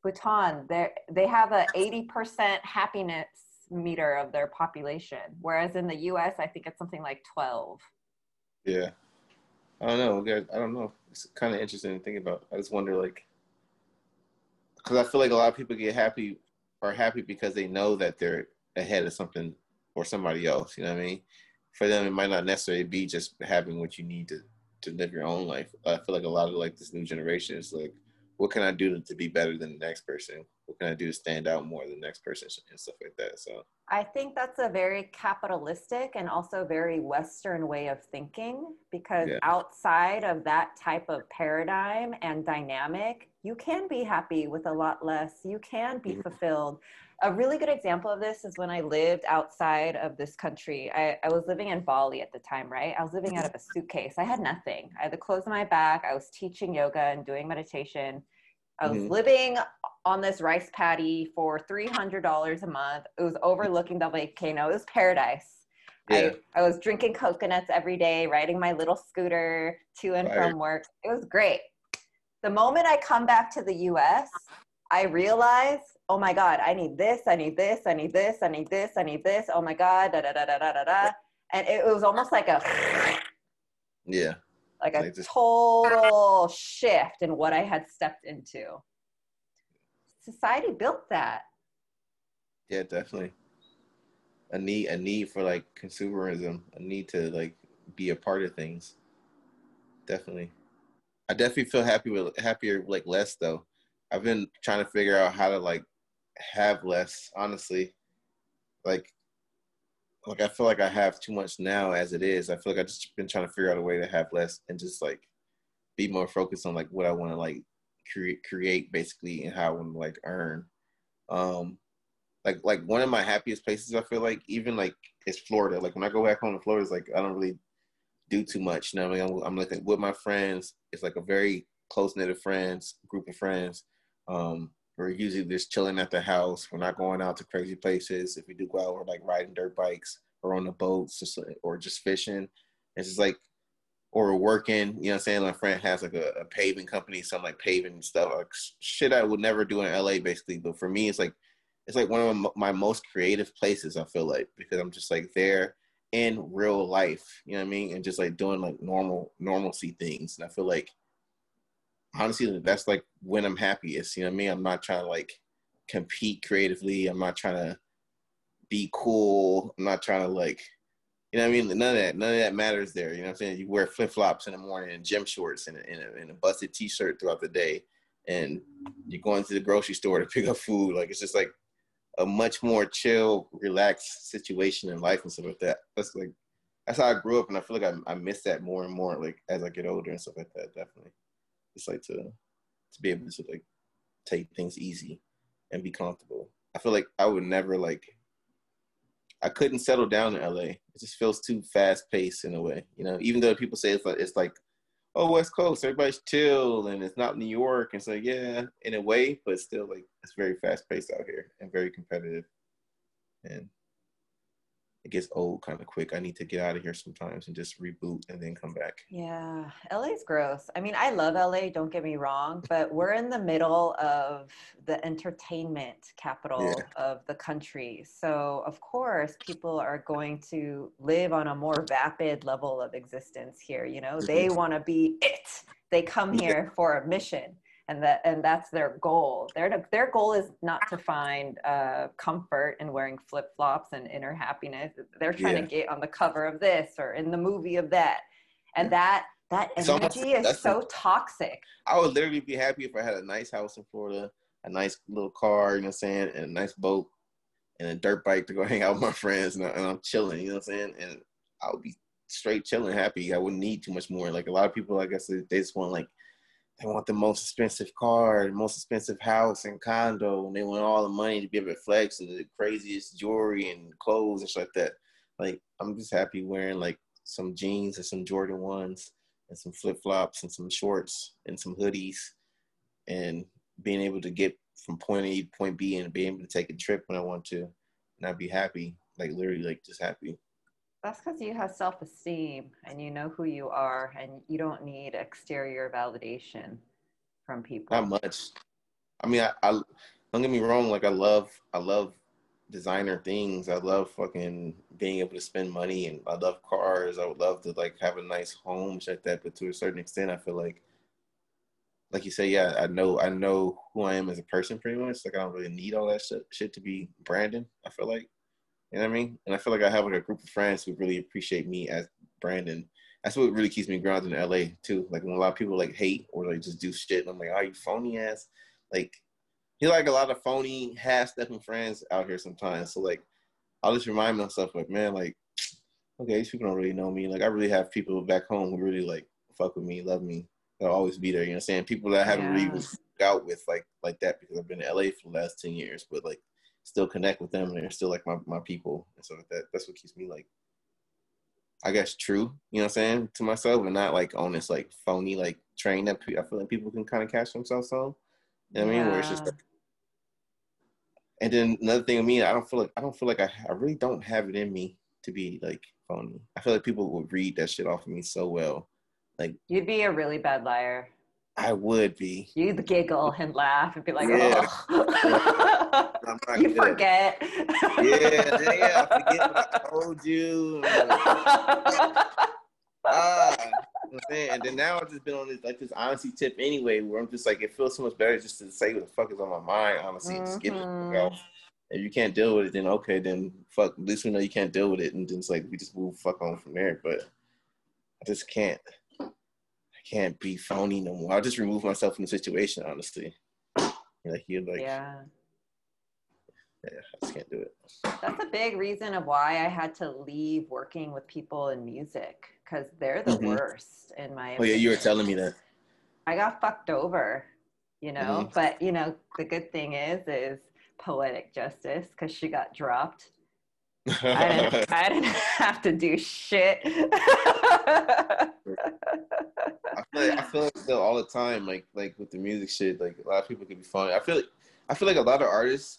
Bhutan. They they have a 80% happiness meter of their population, whereas in the U.S., I think it's something like twelve. Yeah, I don't know. I don't know. It's kind of interesting to think about. I just wonder, like, because I feel like a lot of people get happy are happy because they know that they're ahead of something or somebody else. You know what I mean? For them, it might not necessarily be just having what you need to to live your own life. I feel like a lot of like this new generation is like, what can I do to, be better than the next person? what can I do to stand out more than the next person and stuff like that. So I think that's a very capitalistic and also very Western way of thinking because yeah. outside of that type of paradigm and dynamic, you can be happy with a lot less. You can be mm-hmm. fulfilled. A really good example of this is when I lived outside of this country. I, I was living in Bali at the time, right? I was living out of a suitcase. I had nothing. I had the clothes on my back. I was teaching yoga and doing meditation I was mm-hmm. living on this rice paddy for $300 a month. It was overlooking the volcano. It was paradise. Yeah. I, I was drinking coconuts every day, riding my little scooter to and Fire. from work. It was great. The moment I come back to the US, I realize, oh my God, I need this, I need this, I need this, I need this, I need this. Oh my God, da da da da da da da. And it was almost like a yeah like a total shift in what I had stepped into. Society built that. Yeah, definitely. A need, a need for like consumerism, a need to like be a part of things. Definitely. I definitely feel happy with happier like less though. I've been trying to figure out how to like have less, honestly. Like like I feel like I have too much now as it is. I feel like I've just been trying to figure out a way to have less and just like be more focused on like what I want to like create create basically and how I want to like earn. Um like like one of my happiest places I feel like even like is Florida. Like when I go back home to Florida, it's like I don't really do too much. You know, I mean, I'm, I'm like with my friends. It's like a very close knit of friends, group of friends. Um, we're usually just chilling at the house. We're not going out to crazy places. If we do go out, we're like riding dirt bikes or on the boats just, or just fishing. It's just like, or working, you know what I'm saying? My friend has like a, a paving company, some like paving stuff, like shit I would never do in LA basically. But for me, it's like, it's like one of my most creative places, I feel like, because I'm just like there in real life, you know what I mean? And just like doing like normal, normalcy things. And I feel like honestly, that's like when I'm happiest. You know what I mean? I'm not trying to like compete creatively. I'm not trying to be cool. I'm not trying to like, you know what I mean? None of that, none of that matters there. You know what I'm saying? You wear flip flops in the morning and gym shorts and, and, a, and a busted t-shirt throughout the day. And you're going to the grocery store to pick up food. Like, it's just like a much more chill, relaxed situation in life and stuff like that. That's like, that's how I grew up. And I feel like I, I miss that more and more, like as I get older and stuff like that, definitely. It's like to to be able to like take things easy and be comfortable. I feel like I would never like I couldn't settle down in LA. It just feels too fast paced in a way, you know. Even though people say it's like it's like, oh West Coast, everybody's chill and it's not New York. And so yeah, in a way, but still like it's very fast paced out here and very competitive. And it gets old kind of quick. I need to get out of here sometimes and just reboot and then come back. Yeah, LA's gross. I mean, I love LA, don't get me wrong, but we're in the middle of the entertainment capital yeah. of the country. So, of course, people are going to live on a more vapid level of existence here. You know, they mm-hmm. want to be it. They come here yeah. for a mission and that and that's their goal. Their their goal is not to find uh, comfort in wearing flip flops and inner happiness. They're trying yeah. to get on the cover of this or in the movie of that, and that that energy almost, is so toxic. I would literally be happy if I had a nice house in Florida, a nice little car, you know what I'm saying, and a nice boat and a dirt bike to go hang out with my friends and, I, am chilling, you know what I'm saying? And I would be straight chilling, happy. I wouldn't need too much more. Like a lot of people, like I guess they, they just want like they want the most expensive car, the most expensive house and condo, and they want all the money to be able to flex and the craziest jewelry and clothes and shit like that. Like I'm just happy wearing like some jeans and some Jordan ones and some flip flops and some shorts and some hoodies and being able to get from point A to point B and being able to take a trip when I want to and I'd be happy, like literally like just happy. That's because you have self esteem and you know who you are and you don't need exterior validation from people. Not much. I mean, I, I don't get me wrong. Like I love, I love designer things. I love fucking being able to spend money and I love cars. I would love to like have a nice home, shit like that. But to a certain extent, I feel like, like you say, yeah, I know, I know who I am as a person pretty much. Like I don't really need all that shit, shit to be Brandon. I feel like, you know what I mean? And I feel like I have like a group of friends who really appreciate me as Brandon. That's what really keeps me grounded in LA too. Like when a lot of people like hate or like just do shit, and I'm like, oh, you phony ass. Like he like a lot of phony half stepping friends out here sometimes. So like I'll just remind myself like, man, like, okay, these people don't really know me. Like I really have people back home who really like fuck with me, love me. They'll always be there. You know what I'm saying? People that I haven't yeah. really out with like like that because I've been in LA for the last ten years, but like still connect with them and they're still like my, my people and so that that's what keeps me like I guess true, you know what I'm saying, to myself and not like on this like phony like train that I feel like people can kind of catch themselves on. You know what yeah. I mean? Where it's just like, and then another thing I mean, I don't feel like I don't feel like I, I really don't have it in me to be like phony. I feel like people would read that shit off of me so well. Like you'd be a really bad liar. I would be. You'd giggle and laugh and be like, yeah. oh. You forget. yeah, yeah, I forget what I told you. ah, and then now I've just been on this like this honesty tip anyway, where I'm just like, it feels so much better just to say what the fuck is on my mind, honestly, mm-hmm. just get it out. If you can't deal with it, then okay, then fuck. At least we know you can't deal with it, and then it's like we just move fuck on from there. But I just can't. I can't be phony no more. I'll just remove myself from the situation, honestly. Like you like. Yeah. Yeah, I just can't do it. That's a big reason of why I had to leave working with people in music because they're the mm-hmm. worst in my. Oh yeah, you were telling me that. I got fucked over, you know. Mm-hmm. But you know, the good thing is, is poetic justice because she got dropped. I, didn't, I didn't have to do shit. I feel like I feel like though all the time, like like with the music shit, like a lot of people can be funny. I feel like I feel like a lot of artists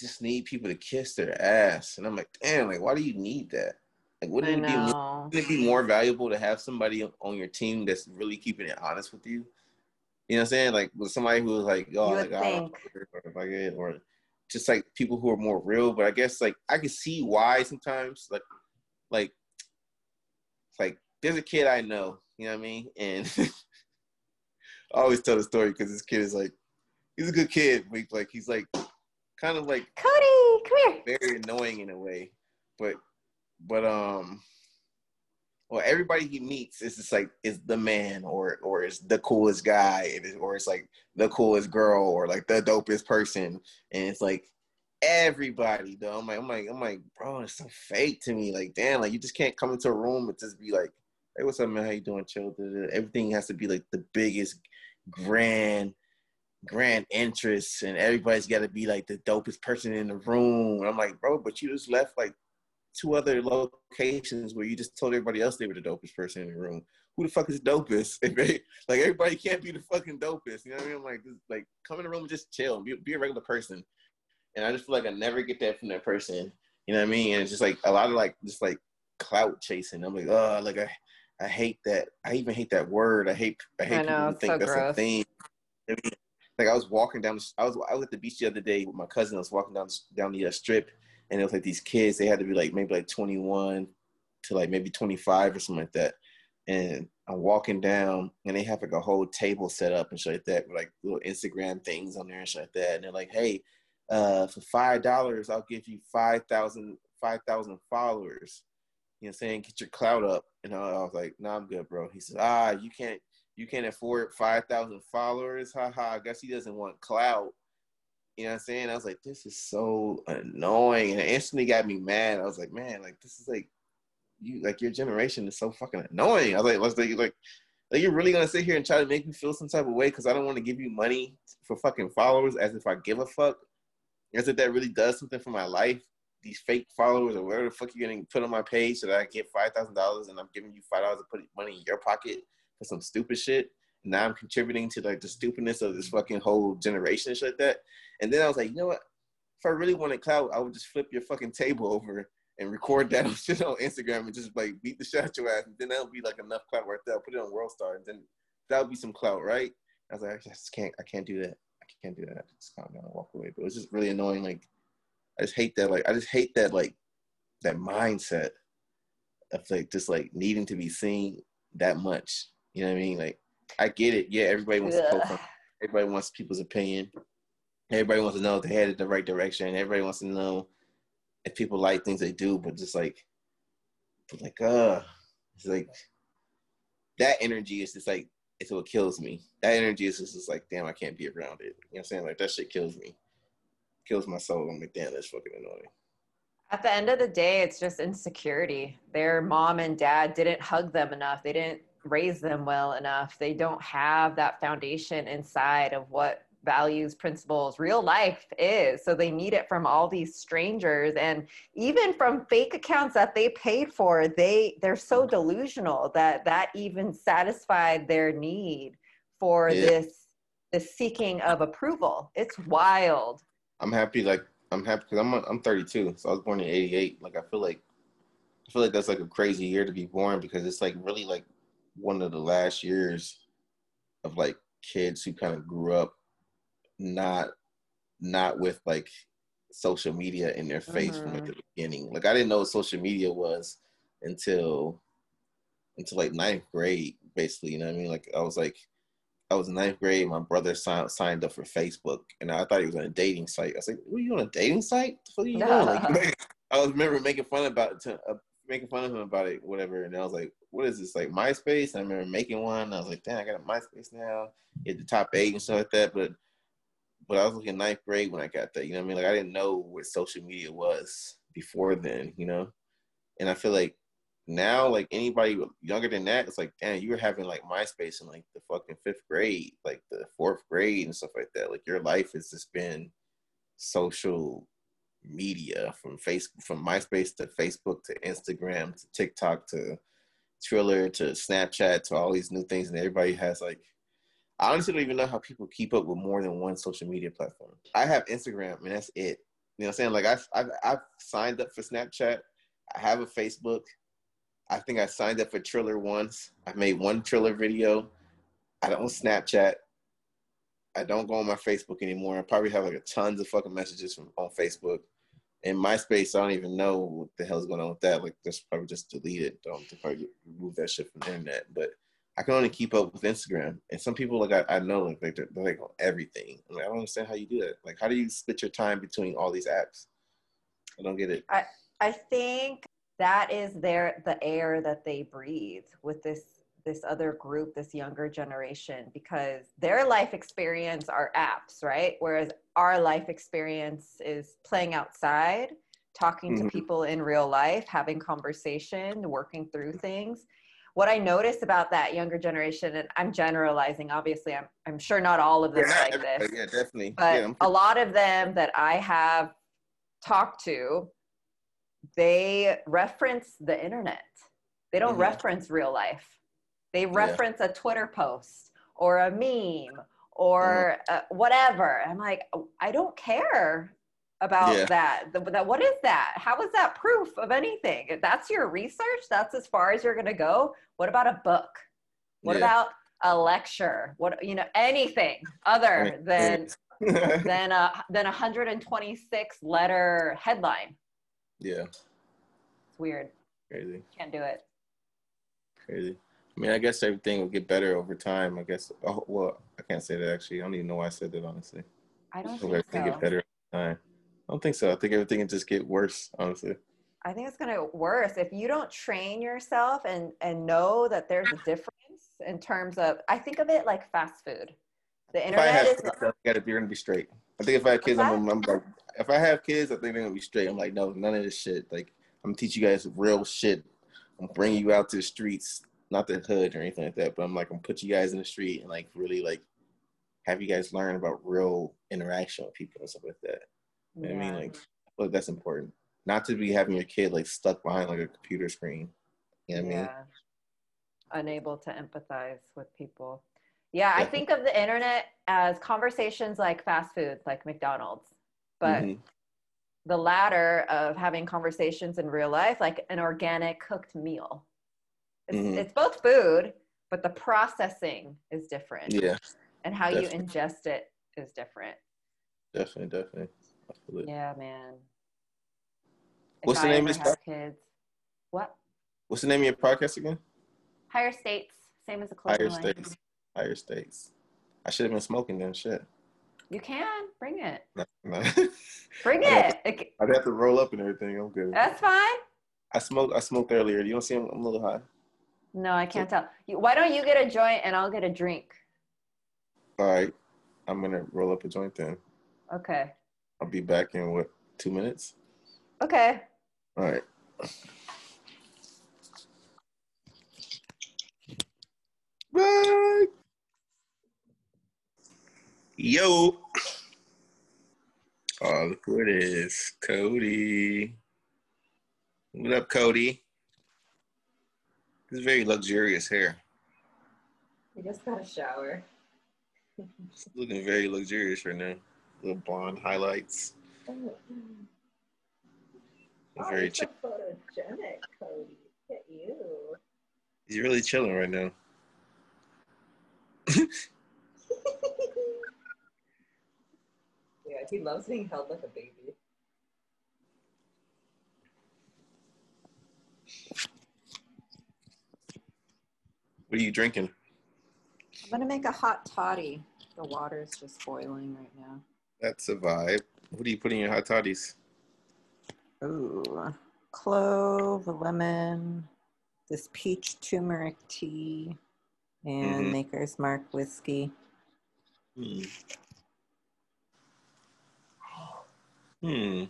just need people to kiss their ass, and I'm like, damn, like why do you need that? Like, wouldn't it, be more, wouldn't it be more valuable to have somebody on your team that's really keeping it honest with you? You know what I'm saying? Like with somebody who's like, oh, like, oh, or, like, or just like people who are more real. But I guess like I can see why sometimes like like like there's a kid I know, you know what I mean? And I always tell the story because this kid is like he's a good kid, but like he's like kind of like Cody, come here. Very annoying in a way. But but um well everybody he meets is just like is the man or or is the coolest guy or it's like the coolest girl or like the dopest person. And it's like everybody though. I'm like i'm like i'm like bro it's so fake to me. Like damn like you just can't come into a room and just be like hey what's up man? How you doing? Chill. Everything has to be like the biggest grand grand interest and everybody's got to be like the dopest person in the room and i'm like bro but you just left like two other locations where you just told everybody else they were the dopest person in the room. Who the fuck is dopest? like everybody can't be the fucking dopest. You know what I mean? I'm like, just, like come in the room and just chill, be, be a regular person. And I just feel like I never get that from that person. You know what I mean? And it's just like a lot of like just like clout chasing. I'm like, oh, like I, I hate that. I even hate that word. I hate I hate I know, people who think so that's gross. a thing. Like I was walking down. I was I was at the beach the other day with my cousin. I was walking down down the uh, strip, and it was like these kids they had to be like maybe like 21 to like maybe 25 or something like that and i'm walking down and they have like a whole table set up and shit like that with like little instagram things on there and shit like that and they're like hey uh, for five dollars i'll give you 5000 5000 followers you know, saying get your clout up. And I was like, no, nah, I'm good, bro. He says, ah, you can't, you can't afford five thousand followers. Ha ha. I guess he doesn't want clout. You know what I'm saying? I was like, this is so annoying, and it instantly got me mad. I was like, man, like this is like you, like your generation is so fucking annoying. I was like, let's like, like, like you're really gonna sit here and try to make me feel some type of way because I don't want to give you money for fucking followers, as if I give a fuck. As if that really does something for my life these fake followers or whatever the fuck you're getting put on my page so that I get five thousand dollars and I'm giving you five dollars to put money in your pocket for some stupid shit. now I'm contributing to like the stupidness of this fucking whole generation and shit like that. And then I was like, you know what? If I really wanted clout, I would just flip your fucking table over and record that shit on Instagram and just like beat the shit out your ass. And then that'll be like enough clout right there. I'll put it on World Star and then that'll be some clout, right? I was like, I just can't, I can't do that. I can't do that. I just calm down and walk away. But it was just really annoying. Like I just hate that. Like I just hate that. Like that mindset of like just like needing to be seen that much. You know what I mean? Like I get it. Yeah, everybody wants yeah. to everybody wants people's opinion. Everybody wants to know if they headed the right direction. Everybody wants to know if people like things they do, but just like like uh it's like that energy is just like it's what kills me. That energy is just, just like, damn, I can't be around it. You know what I'm saying? Like that shit kills me kills my soul. I'm like, damn, that's fucking annoying. At the end of the day, it's just insecurity. Their mom and dad didn't hug them enough. They didn't raise them well enough. They don't have that foundation inside of what values, principles, real life is. So they need it from all these strangers and even from fake accounts that they paid for. They they're so mm. delusional that that even satisfied their need for yeah. this the seeking of approval. It's wild. I'm happy. Like I'm happy because I'm I'm 32, so I was born in '88. Like I feel like I feel like that's like a crazy year to be born because it's like really like one of the last years of like kids who kind of grew up not not with like social media in their face mm-hmm. from like the beginning. Like I didn't know what social media was until until like ninth grade, basically. You know what I mean? Like I was like I was in ninth grade. My brother signed signed up for Facebook, and I thought he was on a dating site. I was like, "What are you on a dating site? What are you doing?" Like, I was remember making fun about it to, uh, making fun of him about it, whatever. And I was like, "What is this like MySpace?" And I remember making one. I was like, "Damn, I got a MySpace now." Get the top eight and stuff like that. But but I was in ninth grade when I got that. You know what I mean? Like I didn't know what social media was before then. You know, and I feel like now like anybody younger than that it's like damn you were having like myspace in like the fucking fifth grade like the fourth grade and stuff like that like your life has just been social media from facebook from myspace to facebook to instagram to tiktok to triller to snapchat to all these new things and everybody has like i honestly don't even know how people keep up with more than one social media platform i have instagram and that's it you know what i'm saying like i've, I've, I've signed up for snapchat i have a facebook I think I signed up for Triller once. I made one Triller video. I don't Snapchat. I don't go on my Facebook anymore. I probably have like tons of fucking messages from on Facebook. In MySpace, I don't even know what the hell's going on with that. Like, just probably just delete it. Don't to probably remove that shit from the internet. But I can only keep up with Instagram. And some people like I, I know like they're, they're like on everything. I'm like, I don't understand how you do that. Like, how do you split your time between all these apps? I don't get it. I I think that is their the air that they breathe with this this other group this younger generation because their life experience are apps right whereas our life experience is playing outside talking mm-hmm. to people in real life having conversation working through things what i notice about that younger generation and i'm generalizing obviously i'm, I'm sure not all of them yeah, like this yeah definitely but yeah, a lot of them that i have talked to they reference the internet. They don't mm-hmm. reference real life. They reference yeah. a Twitter post or a meme or mm-hmm. uh, whatever. I'm like, I don't care about yeah. that. The, that. What is that? How is that proof of anything? If that's your research, that's as far as you're going to go. What about a book? What yeah. about a lecture? What you know, anything other than than a than a 126 letter headline. Yeah. It's weird. Crazy. Can't do it. Crazy. I mean, I guess everything will get better over time. I guess. Oh, well, I can't say that actually. I don't even know why I said that honestly. I don't think everything so. get better over time. I don't think so. I think everything can just get worse, honestly. I think it's going to get worse if you don't train yourself and and know that there's a difference in terms of. I think of it like fast food. The internet If I have is. kids, I gotta, you're gonna be straight. I think if I have kids, I'm, I'm like, if I have kids, I think they're gonna be straight. I'm like, no, none of this shit. Like, I'm gonna teach you guys real shit. I'm bringing you out to the streets, not the hood or anything like that. But I'm like, I'm gonna put you guys in the street and like really like have you guys learn about real interaction with people and stuff like that. Know I mean, like, that's important. Not to be having your kid like stuck behind like a computer screen. You know what I mean? yeah. Unable to empathize with people. Yeah, I think of the internet as conversations like fast food, like McDonald's, but Mhm. the latter of having conversations in real life, like an organic cooked meal. It's, Mhm. it's both food, but the processing is different, Yeah, and how you ingest it is different. definitely, definitely. Yeah, man. If What's the I name of this have kids? What? What's the name of your podcast again? Higher states, same as a Higher line. States. Higher States. I should have been smoking then. Shit. You can bring it. No, no. Bring it. it. c- I'd have to roll up and everything. I'm good. That's fine. I smoked. I smoked earlier. You don't see? I'm, I'm a little high. No, I can't tell. You, why don't you get a joint and I'll get a drink? All right. I'm gonna roll up a joint then. Okay. I'll be back in what? Two minutes. Okay. All right. Bye. Yo. Oh, look who it is. Cody. What up, Cody? Is very luxurious hair. I just got a shower. It's looking very luxurious right now. Little blonde highlights. Oh, very chill. photogenic, Cody. Look at you. He's really chilling right now. yeah, he loves being held like a baby. What are you drinking? I'm gonna make a hot toddy. The water's just boiling right now. That's a vibe. What do you put in your hot toddies? Ooh, clove, lemon, this peach turmeric tea, and Mhm. Maker's Mark whiskey. Hmm. Hmm.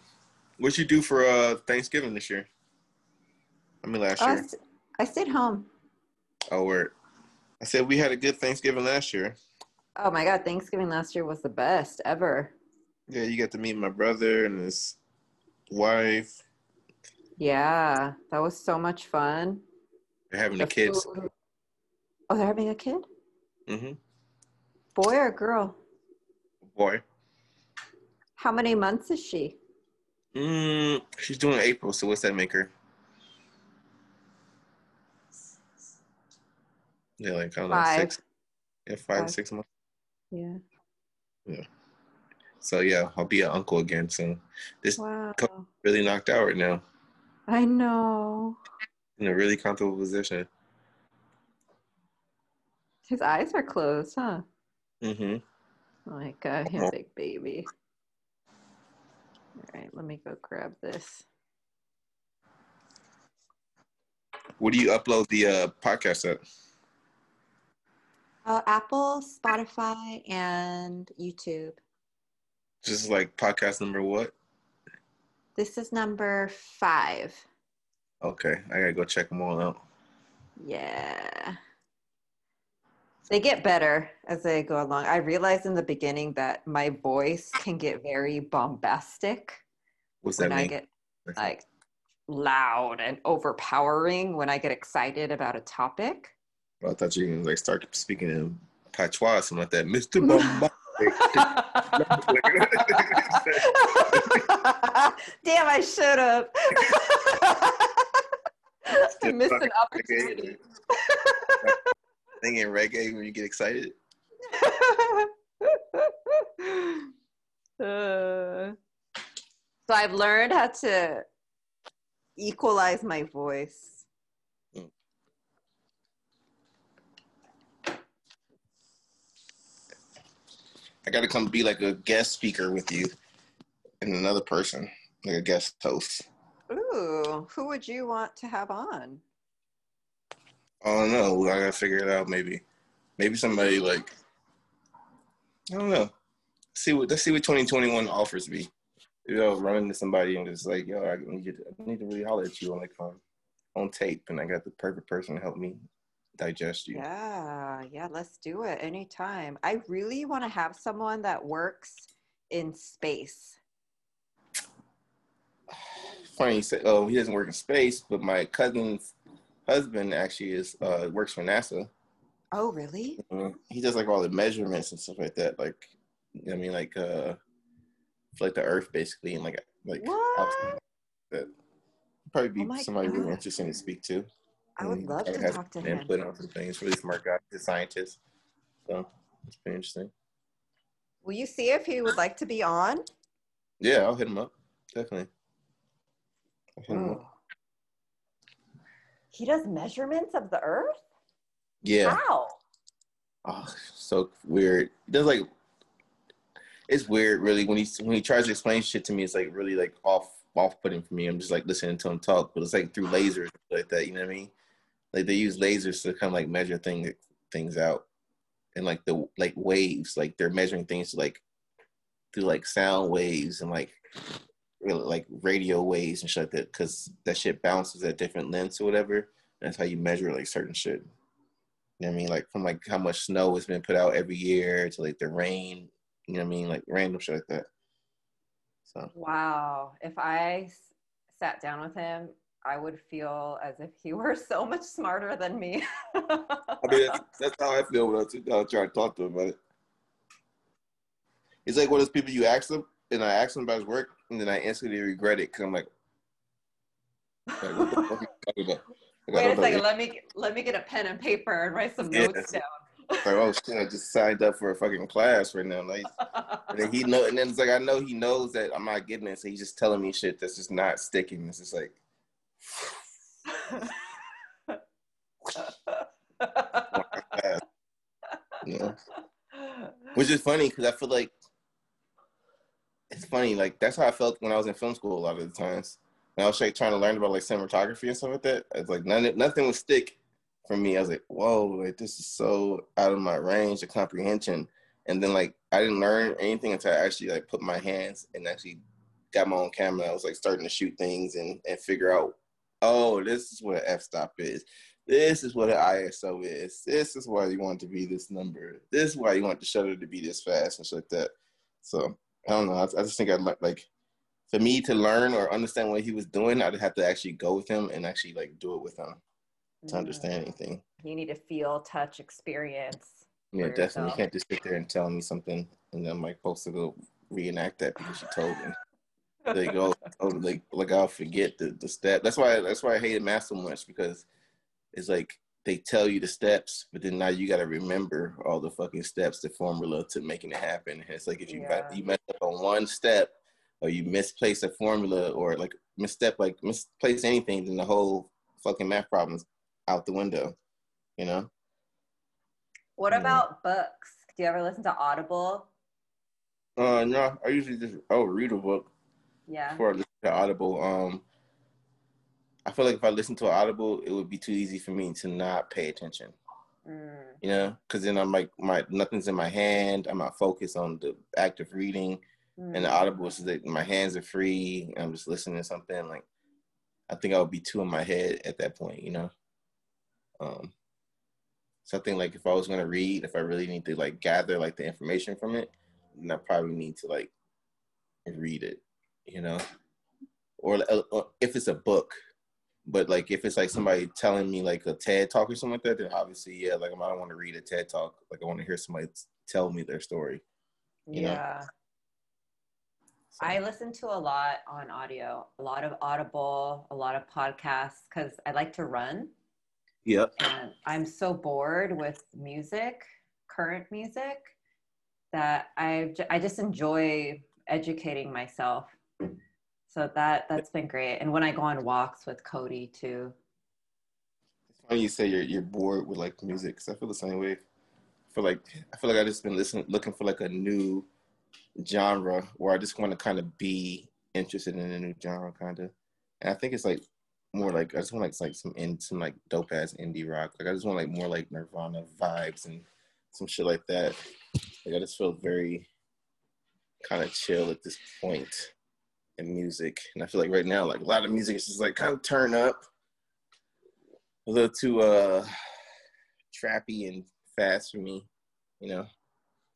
What'd you do for uh Thanksgiving this year? I mean last Oh, I, year. st- I stayed home. Oh word. I said we had a good Thanksgiving last year. Oh my god, Thanksgiving last year was the best ever. Yeah, you got to meet my brother and his wife. Yeah, that was so much fun. They're having The kids. food- Oh, they're having a kid? Mm-hmm. Boy or girl? Boy. How many months is she? Mm, she's doing April, so what's that make her? Yeah, like of like Five. six. Yeah, five, Five. six months. Yeah. So yeah, I'll be an uncle again soon. This Wow. really knocked out right now. I know. In a really comfortable position. His eyes are closed, huh? Mm-hmm. Oh my god, he's a big baby. All right, let me go grab this. Where do you upload the uh, podcast at? Uh, Apple, Spotify, and YouTube. Just like podcast number what? This is number five. Okay, I gotta go check them all out. Yeah. They get better as they go along. I realized in the beginning that my voice can get very bombastic What's that when I get like loud and overpowering when I get excited about a topic. I thought you were gonna like start speaking in patois, something like that. Mr. Bombastic. Damn, I should have. I missed an opportunity. Singing reggae when you get excited. Uh, so I've learned how to equalize my voice. I gotta come be like a guest speaker with you and another person, like a guest host. Ooh, who would you want to have on? I don't know. I gotta figure it out. Maybe, maybe somebody like I don't know. See what let's see what 2021 offers me. You know, run into somebody and just like, yo, I need to, I need to really holler at you on like on, on tape, and I got the perfect person to help me digest you. Yeah, yeah, let's do it anytime. I really want to have someone that works in space. Funny you say, oh, he doesn't work in space, but my cousin's husband actually is uh works for NASA. Oh, really? Mhm. He does like all the measurements and stuff like that. Like, I mean, like uh, like the Earth basically, and like like that. Probably be Oh somebody really interesting to speak to. I would mm, love to talk to him. Input on some things. Really smart guy, he's a scientist. So it's pretty interesting. Will you see if he would like to be on? Yeah, I'll hit him up. Definitely. I'll hit him up. He does measurements of the Earth? Yeah. How? Oh, so weird. He does like it's weird really when he when he tries to explain shit to me, it's like really like off off putting for me. I'm just like listening to him talk, but it's like through lasers like that, you know what I mean? Like they use lasers to kind of like measure thing things out. And like the like waves, like they're measuring things like through like sound waves and like like radio waves and shit like that because that shit bounces at different lengths or whatever. That's how you measure like certain shit. You know what I mean? Like from like how much snow has been put out every year to like the rain. You know what I mean? Like random shit like that. So Wow. If i sat down with him, I would feel as if he were so much smarter than me. I mean, that's, that's how I feel when I down try to talk to him about it. It's like one of those people you ask them, and I ask them about his work, and then I instantly regret it because I'm like, like, what the fuck are you talking about? Like, Wait a second. Let me let me get a pen and paper and write some Yeah. notes down. Like, oh shit, I just signed up for a fucking class right now. Like, and then he know, and then it's like I know he knows that I'm not getting it, so he's just telling me shit that's just not sticking. It's just like, know. Which is funny because I feel like it's funny. Like that's how I felt when I was in film school a lot of the times. When I was like trying to learn about like cinematography and stuff like that. It's like none, nothing would stick for me. I was like, whoa, like this is so out of my range of comprehension. And then like I didn't learn anything until I actually like put my hands and actually got my own camera. I was like starting to shoot things and and figure out, oh, this is what f stop is. This is what an ISO is. This is why you want to be this number. This is why you want the shutter to be this fast and shit like that. So I don't know. I, I just think I'd like, like for me to learn or understand what he was doing, I'd have to actually go with him and actually like do it with him to mm-hmm. understand anything. You need to feel, touch, experience. Yeah, definitely. yourself. You can't just sit there and tell me something and then I'm like supposed to go reenact that because you told me. Oh, oh like like I'll forget the, the step. That's why that's why I hated math so much because it's like they tell you the steps, but then now you got to remember all the fucking steps, the formula to making it happen. And it's like if you Yeah. you mess up on one step or you misplace a formula or like misstep like misplace anything, then the whole fucking math problem's out the window. You know? What about books? Do you ever listen to Audible? Uh no, I usually just I'll read a book Yeah. to Audible. Um I feel like if I listen to Audible, it would be too easy for me to not pay attention. Mm. you know, because then I'm like, my nothing's in my hand. I'm not focused on the act of reading, and the Mm. audible is that my hands are free. I'm just listening to something. Like, I think I would be too in my head at that point, you know. Um, so I think like if I was gonna read, if I really need to like gather like the information from it, then I probably need to like read it, you know, or, or if it's a book. But like if it's like somebody telling me like a TED talk or something like that, then obviously yeah, like I don't want to read a TED talk. Like I want to hear somebody tell me their story. you know? Yeah. So, I listen to a lot on audio, a lot of Audible, a lot of podcasts because I like to run yep. and I'm so bored with music, current music, that I I just enjoy educating myself. So that that's been great. And when I go on walks with Cody too. It's funny you say you're you're bored with like music because I feel the same way. I feel like I feel like I just been listening, looking for like a new genre where I just want to kind of be interested in a new genre, kind of. And I think it's like more like I just want like like some in some like dope ass indie rock. Like I just want like more like Nirvana vibes and some shit like that. Like I just feel very kind of chill at this point in music. And I feel like right now, like a lot of music is just like kind of turn up. A little too uh trappy and fast for me, you know.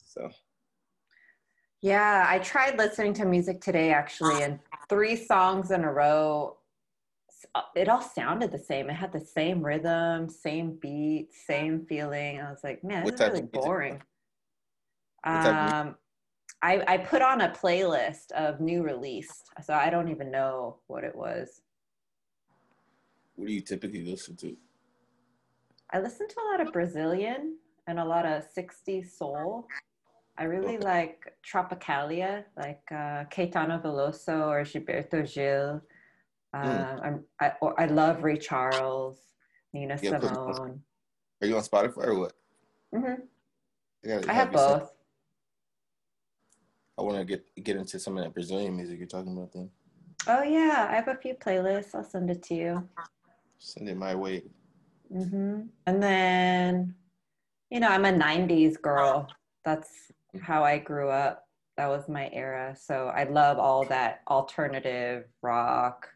So yeah, I tried listening to music today actually, and three songs in a row, uh, it all sounded the same. It had the same rhythm, same beat, same feeling. I was like, man, this is really boring. Um, I, I put on a playlist of new released, so I don't even know what it was. What do you typically listen to? I listen to a lot of Brazilian and a lot of 60s soul. I really okay. like Tropicalia, like uh, Caetano Veloso or Gilberto Gil. mm. I'm, I, or I love Ray Charles, Nina yeah, Simone. Are you on Spotify or what? Mm-hmm. I, gotta, I have both. I want to get get into some of that Brazilian music you're talking about then. Oh yeah, I have a few playlists. I'll send it to you. Send it my way. Mm-hmm. And then, you know, I'm a '90s girl. That's how I grew up. That was my era. So I love all that alternative rock,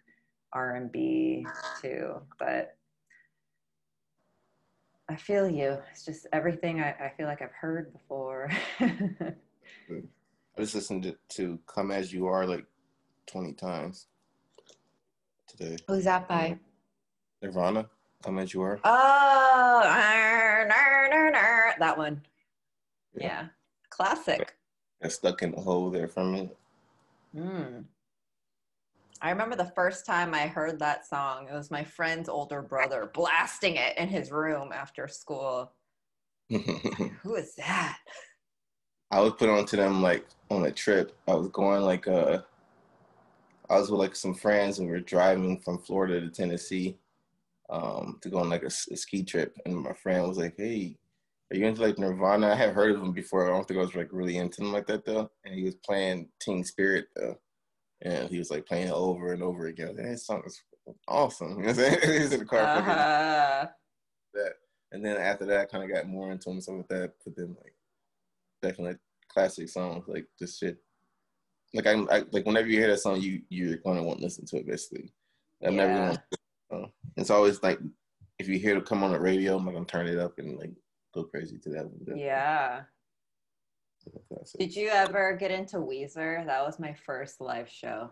R&B too. But I feel you. It's just everything I, I feel like I've heard before. I just listened to, to Come As You Are like 20 times today. Who's that by? Nirvana, Come As You Are. Oh, that one. yeah. yeah. Classic. Got stuck in the hole there for a minute. Hmm. I remember the first time I heard that song. It was my friend's older brother blasting it in his room after school. Who is that? I was put on to them like on a trip. I was going like uh I was with like some friends and we were driving from Florida to Tennessee um to go on like a, a ski trip and my friend was like, Hey, are you into like Nirvana? I had heard of them before. I don't think I was like really into them like that though. And he was playing Teen Spirit though. And he was like playing it over and over again. And his song is awesome. You know what I'm saying? He's in the car uh-huh. that. And then after that I kinda got more into him, stuff like that. But then like definitely classic songs, like this shit. Like I, I like whenever you hear that song you you're gonna want to listen to it basically. I'm yeah. never gonna it's always like if you hear it come on the radio, I'm like gonna turn it up and like go crazy to that. One. Yeah. Did you ever get into Weezer? That was my first live show.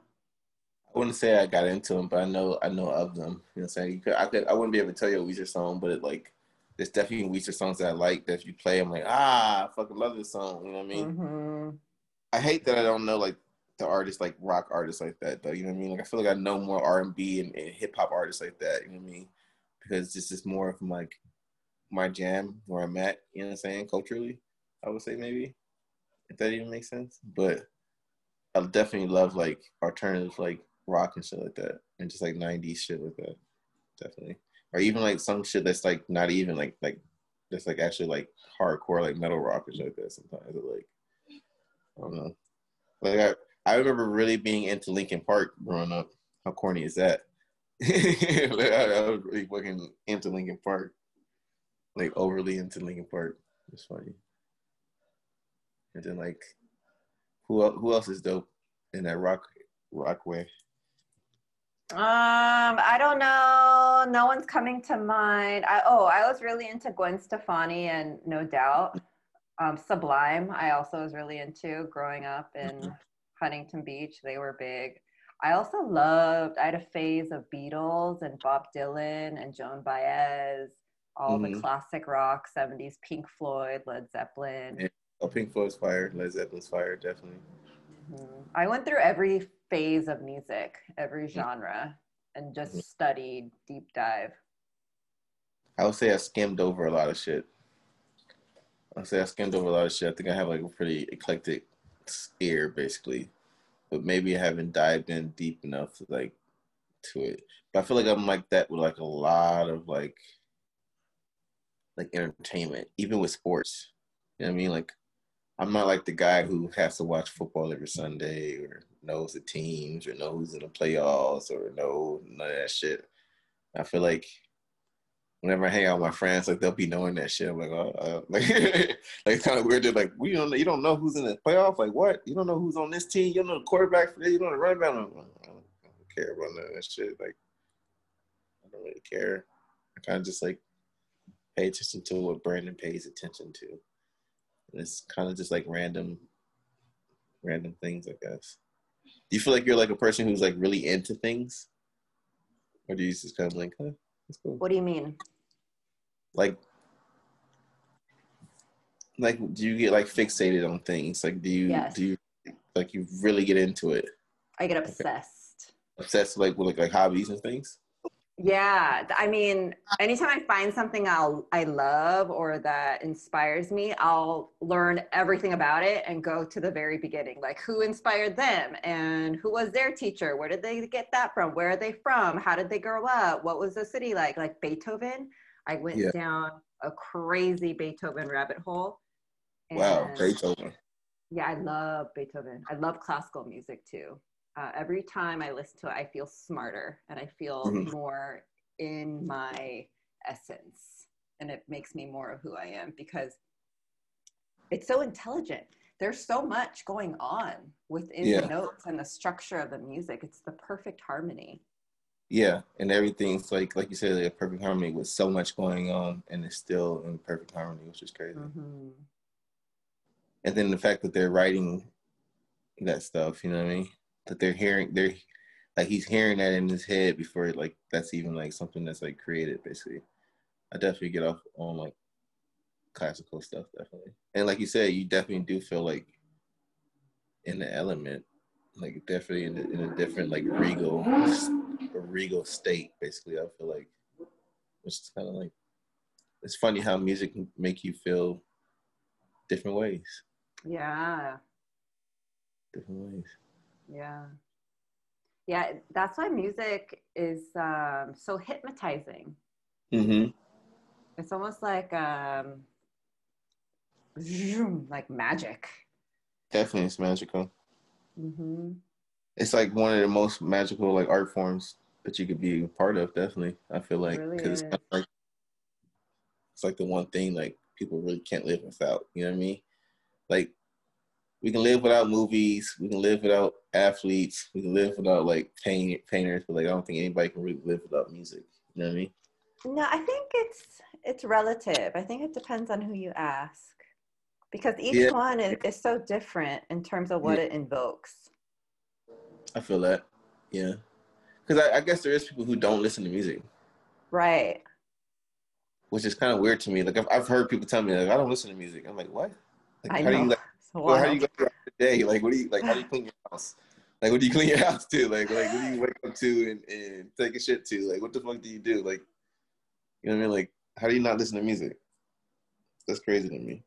I wouldn't say I got into them, but I know I know of them. You know what I'm saying? You could, I could I wouldn't be able to tell you a Weezer song, but it like there's definitely Weezer songs that I like that if you play, I'm like, ah, I fucking love this song. You know what I mean? Mm-hmm. I hate that I don't know like the artists like rock artists like that though. You know what I mean? Like I feel like I know more R and B and hip hop artists like that. You know what I mean? Because this is more of like my jam where I'm at, you know what I'm saying, culturally, I would say maybe. If that even makes sense. But I definitely love like alternative like rock and shit like that. And just like nineties shit like that. Definitely. Or even like some shit that's like not even like like that's like actually like hardcore like metal rock or shit like that sometimes. like I don't know. Like I I remember really being into Linkin Park growing up. How corny is that? like, I, I was really fucking into Linkin Park like overly into Linkin Park. It's funny. And then like, who who else is dope in that rock rock way? Um, I don't know. No one's coming to mind. I oh, I was really into Gwen Stefani and No Doubt. Um, Sublime, I also was really into growing up in mm-hmm. Huntington Beach. They were big. I also loved. I had a phase of Beatles and Bob Dylan and Joan Baez all mm-hmm. the classic rock 70s pink floyd led zeppelin yeah. oh pink floyd's fire led zeppelin's fire definitely mm-hmm. i went through every phase of music every genre and just studied deep dive. I would say i skimmed over a lot of shit. I would say i skimmed over a lot of shit. I think i have like a pretty eclectic ear basically. But maybe i haven't dived in deep enough to like to it. But i feel like i'm like that with like a lot of like like entertainment, even with sports. You know what I mean? Like I'm not like the guy who has to watch football every Sunday or knows the teams or knows in the playoffs or know none of that shit. I feel like whenever I hang out with my friends, like they'll be knowing that shit. I'm like, oh, uh, like, like it's kind of weird. They're like, we don't, you don't know who's in the playoff. Like, what? You don't know who's on this team. You don't know the quarterback for this. You don't know the running back. I don't, I don't care about none of that shit. Like, I don't really care. I kind of just like pay attention to what Brandon pays attention to. And it's kind of just like random, random things, I guess. Do you feel like you're like a person who's like really into things, or do you just kind of like, huh, that's cool? What do you mean? like like do you get like fixated on things like do you Yes. do you like you really get into it I get obsessed. obsessed like with like, like hobbies and things Yeah, I mean, anytime I find something I'll I love or that inspires me, I'll learn everything about it and go to the very beginning. Like who inspired them and who was their teacher? Where did they get that from? Where are they from? How did they grow up? What was the city like? Like Beethoven, I went Yeah. down a crazy Beethoven rabbit hole. wow beethoven yeah, I love Beethoven. I love classical music too. Uh, every time I listen to it, I feel smarter and I feel Mhm. more in my essence. And it makes me more of who I am because it's so intelligent. There's so much going on within Yeah. the notes and the structure of the music. It's the perfect harmony. yeah and everything's like like you said like a perfect harmony with so much going on and it's still in perfect harmony which is crazy Mhm. and then the fact that they're writing that stuff you know what i mean that they're hearing they're like he's hearing that in his head before like that's even like something that's like created basically. I definitely get off on like classical stuff definitely. And like you said you definitely do feel like in the element like definitely in, a- in a different like regal a regal state basically i feel like. Which is kind of like it's funny how music can make you feel different ways. Yeah. different ways Yeah. Yeah. That's why music is um, so hypnotizing. mm-hmm It's almost like um, zoom, like magic. definitely it's magical hmm it's like one of the most magical like art forms that you could be a part of definitely i feel like really because it's, kind of like, it's like the one thing like people really can't live without you know what i mean like we can live without movies we can live without athletes we can live without like paint, painters but like i don't think anybody can really live without music you know what i mean No, I think it's it's relative. I think it depends on who you ask. Because each Yeah. one is, is so different in terms of what Yeah. it invokes. i feel that yeah because I, I guess there is people who don't listen to music Right. which is kind of weird to me like I've, I've heard people tell me like i don't listen to music i'm like what like, I know. do you like It's Well, how do you go throughout the day? Like, what do you like? How do you clean your house? Like, what do you clean your house to? Like, like what do you wake up to and, and take a shit to? Like, what the fuck do you do? Like, you know what I mean? Like, how do you not listen to music? That's crazy to me.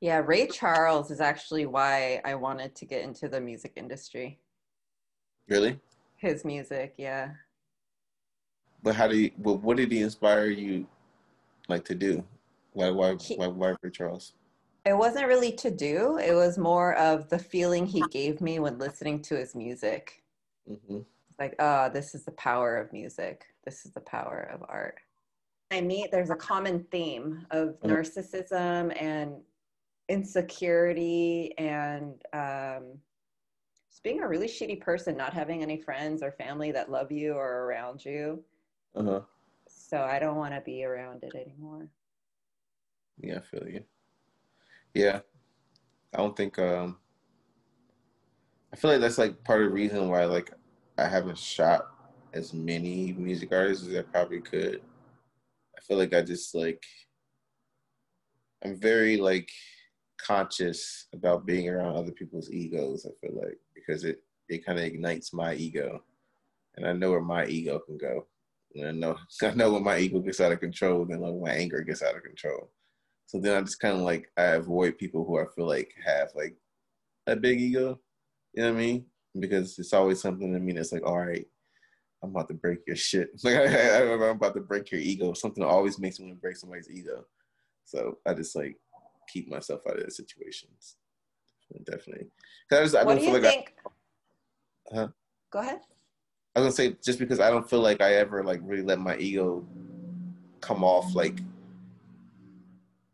Yeah, Ray Charles is actually why I wanted to get into the music industry. Really? His music, yeah. But how do you? But what did he inspire you, like, to do? Why? Why? He- Why? Why Ray Charles? It wasn't really to do, it was more of the feeling he gave me when listening to his music. hmm like, oh, this is the power of music. This is the power of art. I meet there's a common theme of Mhm. narcissism and insecurity and um, just being a really shitty person, not having any friends or family that love you or around you. Uh huh. So I don't want to be around it anymore. Yeah, I feel you. Yeah, I don't think. um I feel like that's like part of the reason why like I haven't shot as many music artists as I probably could. I feel like I just like I'm very like conscious about being around other people's egos. I feel like because it it kind of ignites my ego, and I know where my ego can go. And I know I know when my ego gets out of control, then like my anger gets out of control. So then I just kind of like I avoid people who I feel like have like a big ego. You know what I mean? Because it's always something to me that's like, all right, I'm about to break your shit. Like I, I'm about to break your ego. Something always makes me want to break somebody's ego. So I just like keep myself out of those situations. Definitely. I, just, I what don't do feel you like think? I, huh? Go ahead. I was gonna say just because I don't feel like I ever like really let my ego come off like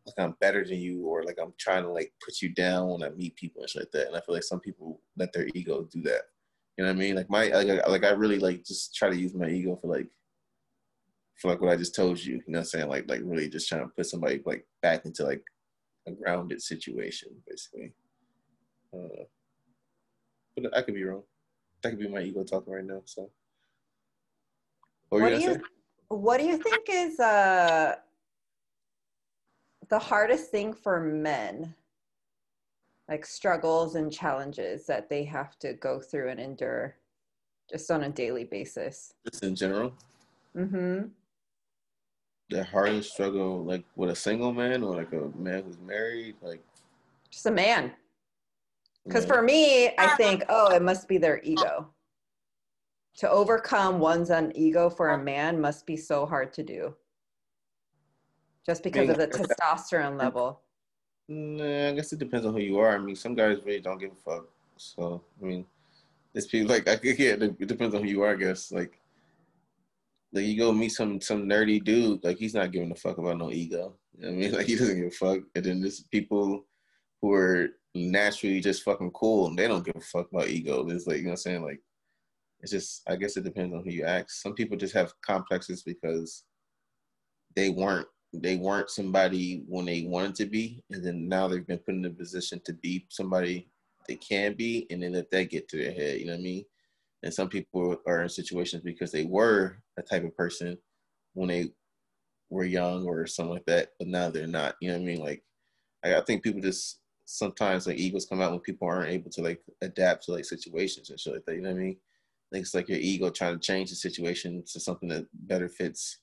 like I'm better than you or like I'm trying to like put you down when I meet people and shit like that. And I feel like some people let their ego do that. You know what I mean? Like my like I, like I really like just try to use my ego for like for like what I just told you. You know what I'm saying? Like like really just trying to put somebody like back into like a grounded situation, basically. Uh, but I could be wrong. That could be my ego talking right now. So, what, What do you you say? What do you think is uh the hardest thing for men? Like struggles and challenges that they have to go through and endure just on a daily basis. Just in general, Mm-hmm. the hardest struggle, like with a single man or like a man who's married, like. Just a man. Because for me, I think, oh, it must be their ego. To overcome one's own ego for a man must be so hard to do. Just because of the testosterone level. Nah, I guess it depends on who you are. I mean, some guys really don't give a fuck. So, I mean, it's people like I yeah, it depends on who you are. I guess like, like you go meet some some nerdy dude, like he's not giving a fuck about no ego. You know I mean, like he doesn't give a fuck. And then there's people who are naturally just fucking cool and they don't give a fuck about ego. It's like you know what I'm saying, like it's just I guess it depends on who you ask. Some people just have complexes because they weren't they weren't somebody when they wanted to be, and then now they've been put in a position to be somebody they can be, and then let that get to their head. You know what I mean? And some people are in situations because they were a type of person when they were young or something like that, but now they're not. You know what I mean? Like I, think people just sometimes like egos come out when people aren't able to like adapt to like situations and shit like that. You know what I mean? Like it's like your ego trying to change the situation to something that better fits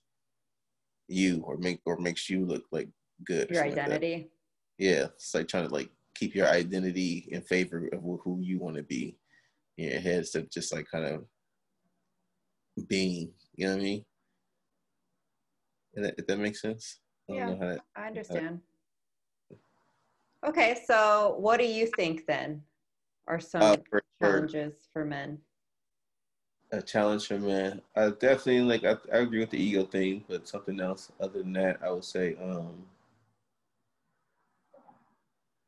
you or make or makes you look like good. Your something like identity. yeah, it's like trying to like keep your identity in favor of who you want to be in your head instead of just like kind of being. You know what I mean? If that, if that makes sense. I don't Yeah. know how that, I understand. Okay, so what do you think then are some uh, for, for challenges for men? A challenge for man. I definitely like. I, I agree with the ego thing, but something else other than that, I would say. um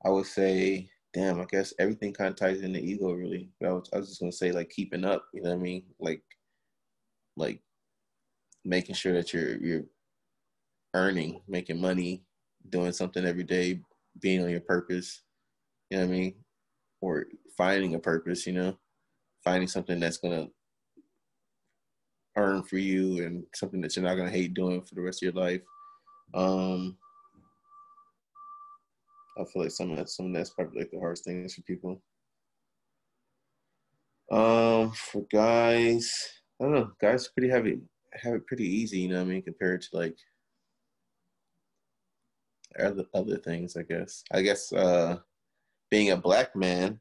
I would say, damn. I guess everything kind of ties into ego, really. But I was, I was just gonna say like keeping up. You know what I mean? Like, like making sure that you're you're earning, making money, doing something every day, being on your purpose. You know what I mean? Or finding a purpose. You know, finding something that's gonna earn for you and something that you're not gonna hate doing for the rest of your life. Um, I feel like some of that, some of that's probably like the hardest things for people. Um, for guys, I don't know. Guys pretty heavy, have it pretty easy. You know what I mean, compared to like other other things. I guess. I guess uh, being a black man,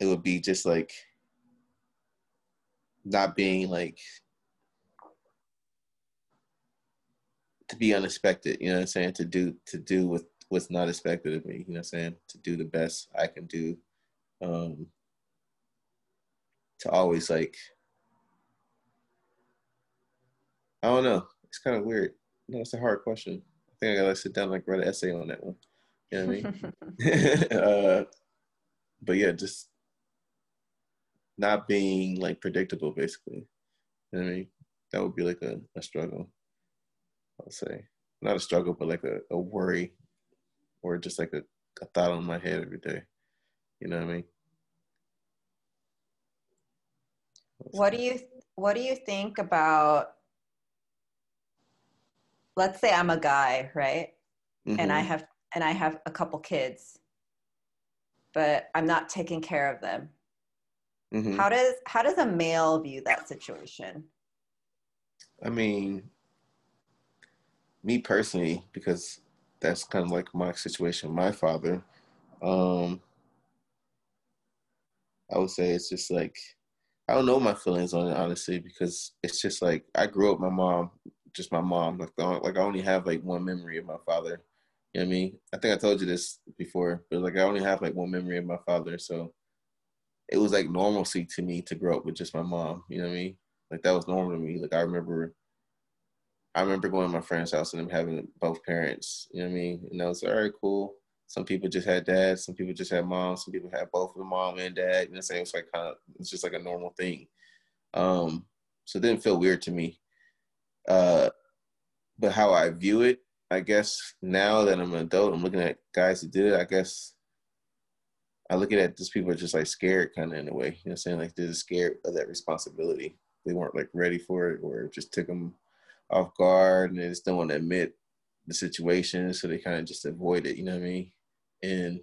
it would be just like not being like to be unexpected, you know what I'm saying? To do to do with what's not expected of me, you know what I'm saying? To do the best I can do. Um to always like I don't know. It's kind of weird. No, it's a hard question. I think I gotta sit down and like write an essay on that one. You know what I mean? uh but yeah, just not being like predictable basically. You know what I mean? That would be like a, a struggle. I'll say. Not a struggle, but like a, a worry or just like a, a thought on my head every day. You know what I mean? What do you what do you think about let's say I'm a guy, right? And I Mhm. have and I have a couple kids, but I'm not taking care of them. Mhm. How does how does a male view that situation? I mean, me personally, because that's kind of like my situation, my father. Um, I would say it's just like I don't know my feelings on it honestly, because it's just like I grew up my mom, just my mom. Like, the- like I only have like one memory of my father, You know what I mean? I think I told you this before, but like I only have like one memory of my father, so it was like normalcy to me to grow up with just my mom. You know what I mean? Like that was normal to me. Like I remember, I remember going to my friend's house and them having both parents. You know what I mean? And I was like, all right, cool. Some people just had dads. Some people just had moms. Some people had both of the mom and dad. You know, saying it's like kind of it's just like a normal thing. Um, so it didn't feel weird to me. Uh, but how I view it, I guess now that I'm an adult, I'm looking at guys who did it. I guess I look at it just people are just like scared, kind of in a way. You know, what I'm saying like they're scared of that responsibility. They weren't like ready for it, or just took them off guard, and they just don't want to admit the situation, so they kind of just avoid it. You know what I mean? And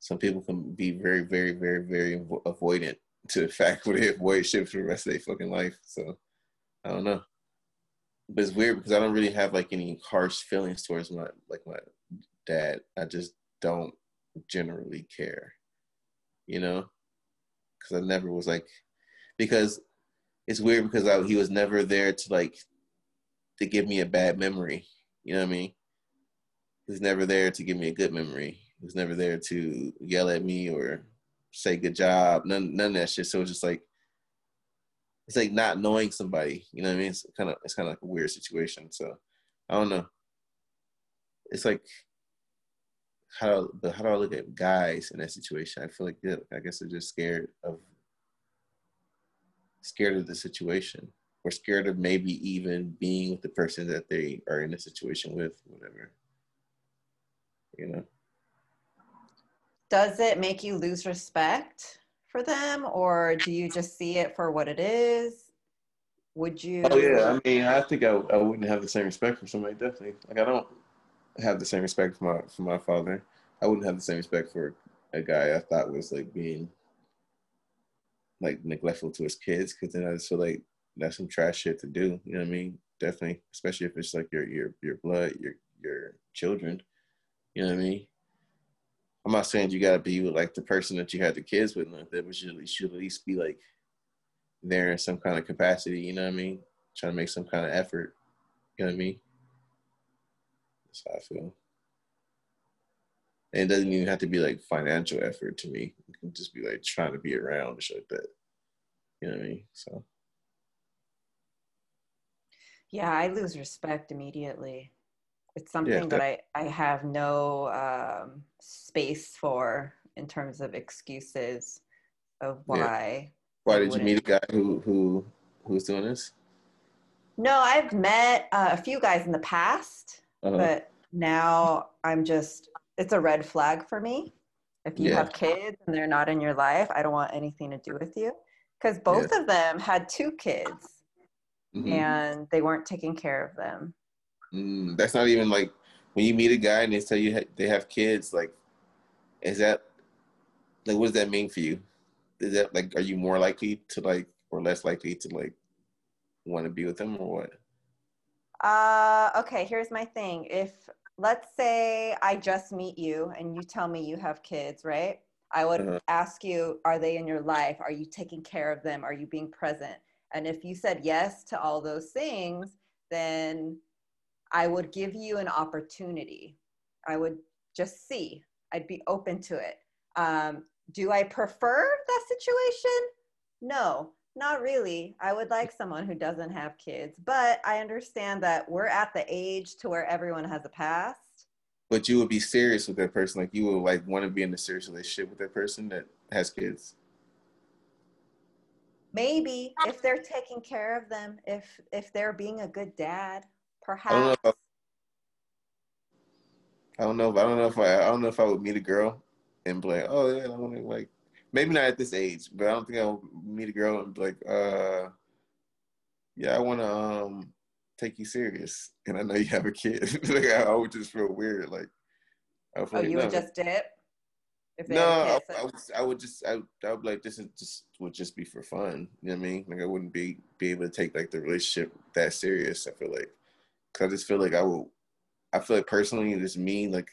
some people can be very, very, very, very avoidant to the fact where they avoid shit for the rest of their fucking life. So I don't know. But it's weird because I don't really have like any harsh feelings towards my like my dad. I just don't generally care, you know, because I never was like because it's weird because I, he was never there to like to give me a bad memory. You know what I mean? He's never there to give me a good memory. He was never there to yell at me or say good job. None none of that shit. So it's just like it's like not knowing somebody. You know what I mean? It's kind of it's kind of like a weird situation. So I don't know. It's like how but how do I look at guys in that situation? I feel like yeah, I guess they're just scared of scared of the situation or scared of maybe even being with the person that they are in a situation with, whatever. You know. Does it make you lose respect for them or do you just see it for what it is? Would you Oh yeah, I mean I think I, I wouldn't have the same respect for somebody definitely. Like I don't have the same respect for my for my father. I wouldn't have the same respect for a guy I thought was like being like neglectful to his kids because then I just feel like that's some trash shit to do. You know what I mean? Definitely, especially if it's like your your your blood, your your children. You know what I mean? I'm not saying you gotta be with like the person that you had the kids with like that, but you should at least be like there in some kind of capacity. You know what I mean? Trying to make some kind of effort. You know what I mean? That's how I feel. And it doesn't even have to be like financial effort to me. It can just be like trying to be around and shit like that. You know what I mean? So. Yeah, I lose respect immediately. It's something yeah, that, that I, I have no um, space for in terms of excuses of why. Yeah. Why did you meet a guy who who who's doing this? No, I've met uh, a few guys in the past, uh-huh. but now I'm just it's a red flag for me. If you yeah. have kids and they're not in your life, I don't want anything to do with you. Because both of them had two kids mm-hmm. and they weren't taking care of them. Mm, that's not even like when you meet a guy and they tell you they have kids. Like, is that like what does that mean for you? Is that like are you more likely to like or less likely to like want to be with them or what? Uh, okay. Here's my thing. If let's say I just meet you and you tell me you have kids, right? I would uh-huh. ask you, are they in your life? Are you taking care of them? Are you being present? And if you said yes to all those things, then I would give you an opportunity. I would just see. I'd be open to it. Um, do I prefer that situation? No, not really. I would like someone who doesn't have kids, but I understand that we're at the age to where everyone has a past. But you would be serious with that person, like you would like want to be in a serious relationship with that person that has kids. Maybe if they're taking care of them, if if they're being a good dad, perhaps. I don't know. If I, I don't know. If, I don't know if I. I don't know if I would meet a girl and be like, oh yeah, I want to like. Maybe not at this age, but I don't think I'll meet a girl and be like, uh, yeah, I want to um take you serious, and I know you have a kid. like I, I, would just feel weird. Like, I oh, you would just dip no, I, I, would, I would just I, I would like this is just would just be for fun. You know what I mean? Like I wouldn't be be able to take like the relationship that serious. I feel like, cause I just feel like I will. I feel like personally, it's me. Like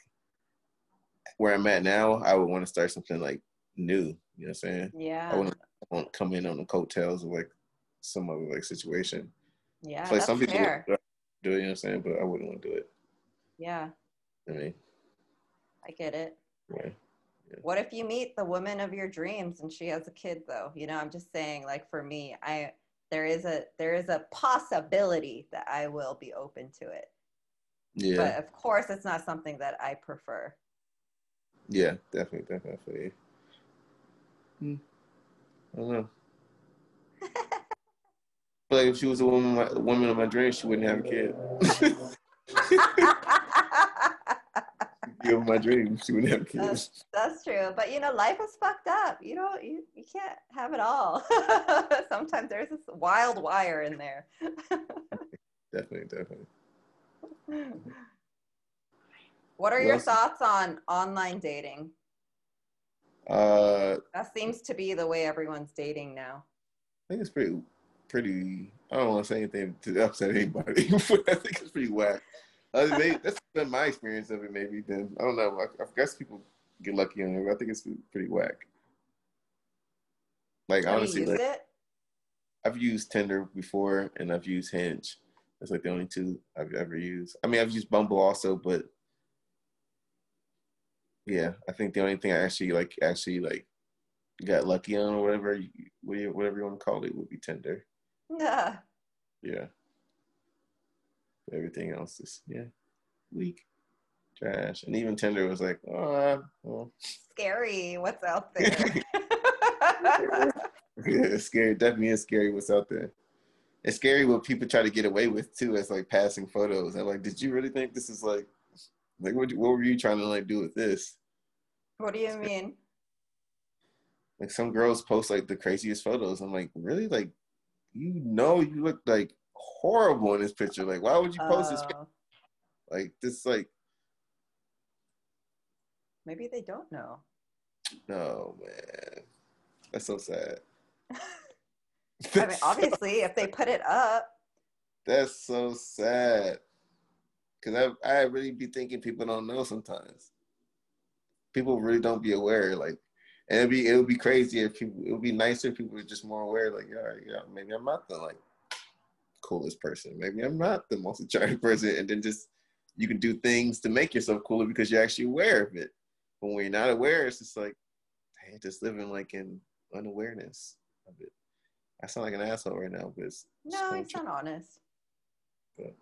where I'm at now, I would want to start something like new. You know what I'm saying? Yeah. I wouldn't want to come in on the coattails of like some other like situation. Yeah, like some people do it. You know what I'm saying? But I wouldn't want to do it. Yeah. I mean. I get it. Yeah. What if you meet the woman of your dreams and she has a kid though? You know, I'm just saying like for me, I there is a there is a possibility that I will be open to it. Yeah. But of course it's not something that I prefer. Yeah, definitely, definitely. Hmm. I don't know. but like if she was a woman, a woman of my dreams, she wouldn't have a kid. Give my dreams, she wouldn't have a kid. That's, that's true. But you know, life is fucked up. You know, you, you can't have it all. Sometimes there's this wild wire in there. definitely, definitely. What are What your thoughts on online dating? Uh, That seems to be the way everyone's dating now. I think it's pretty, pretty. I don't want to say anything to upset anybody, but I think it's pretty whack. Uh, maybe, that's been my experience of it. Maybe then I don't know. I, I guess people get lucky on it. But I think it's pretty whack. Like Have honestly, like, it? I've used Tinder before, and I've used Hinge. That's like the only two I've ever used. I mean, I've used Bumble also, but yeah, I think the only thing I actually like actually like got lucky on or whatever, whatever you want to call it, would be Tinder. Yeah. Yeah. Everything else is yeah, weak, trash, and even Tinder was like, oh, well, Scary. What's out there? yeah, it's scary. Definitely is scary what's out there. It's scary what people try to get away with too, as like passing photos. I'm like, did you really think this is like, like what? What were you trying to like do with this? what do you mean? Like some girls post like the craziest photos. I'm like, really? Like, you know, you look like horrible in this picture. Like, why would you post this? Oh, Like, this like, maybe they don't know. no man, that's so sad. I mean, obviously, if they put it up, That's so sad. Cause I I really be thinking people don't know sometimes. People really don't be aware. Like, and it'd be it would be crazy if people. It would be nicer if people were just more aware. Like, yeah, yeah, maybe I'm not the like coolest person. Maybe I'm not the most attractive person. And then just you can do things to make yourself cooler because you're actually aware of it. But when you're not aware, it's just like, hey, just living like in unawareness of it. I sound like an asshole right now, but it's no, it's not honest. Good.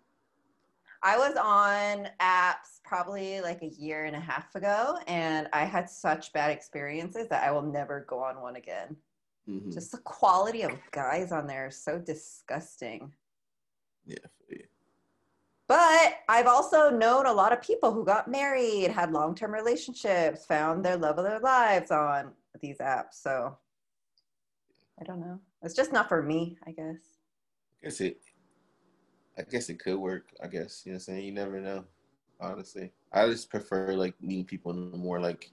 I was on apps probably like a year and a half ago, and I had such bad experiences that I will never go on one again. Mhm. Just the quality of guys on there is so disgusting. Yeah. But I've also known a lot of people who got married, had long term relationships, found their love of their lives on these apps. So I don't know. It's just not for me, I guess. I guess it. I guess it could work. I guess you know what I'm saying. You never know. Honestly, I just prefer like meeting people in a more like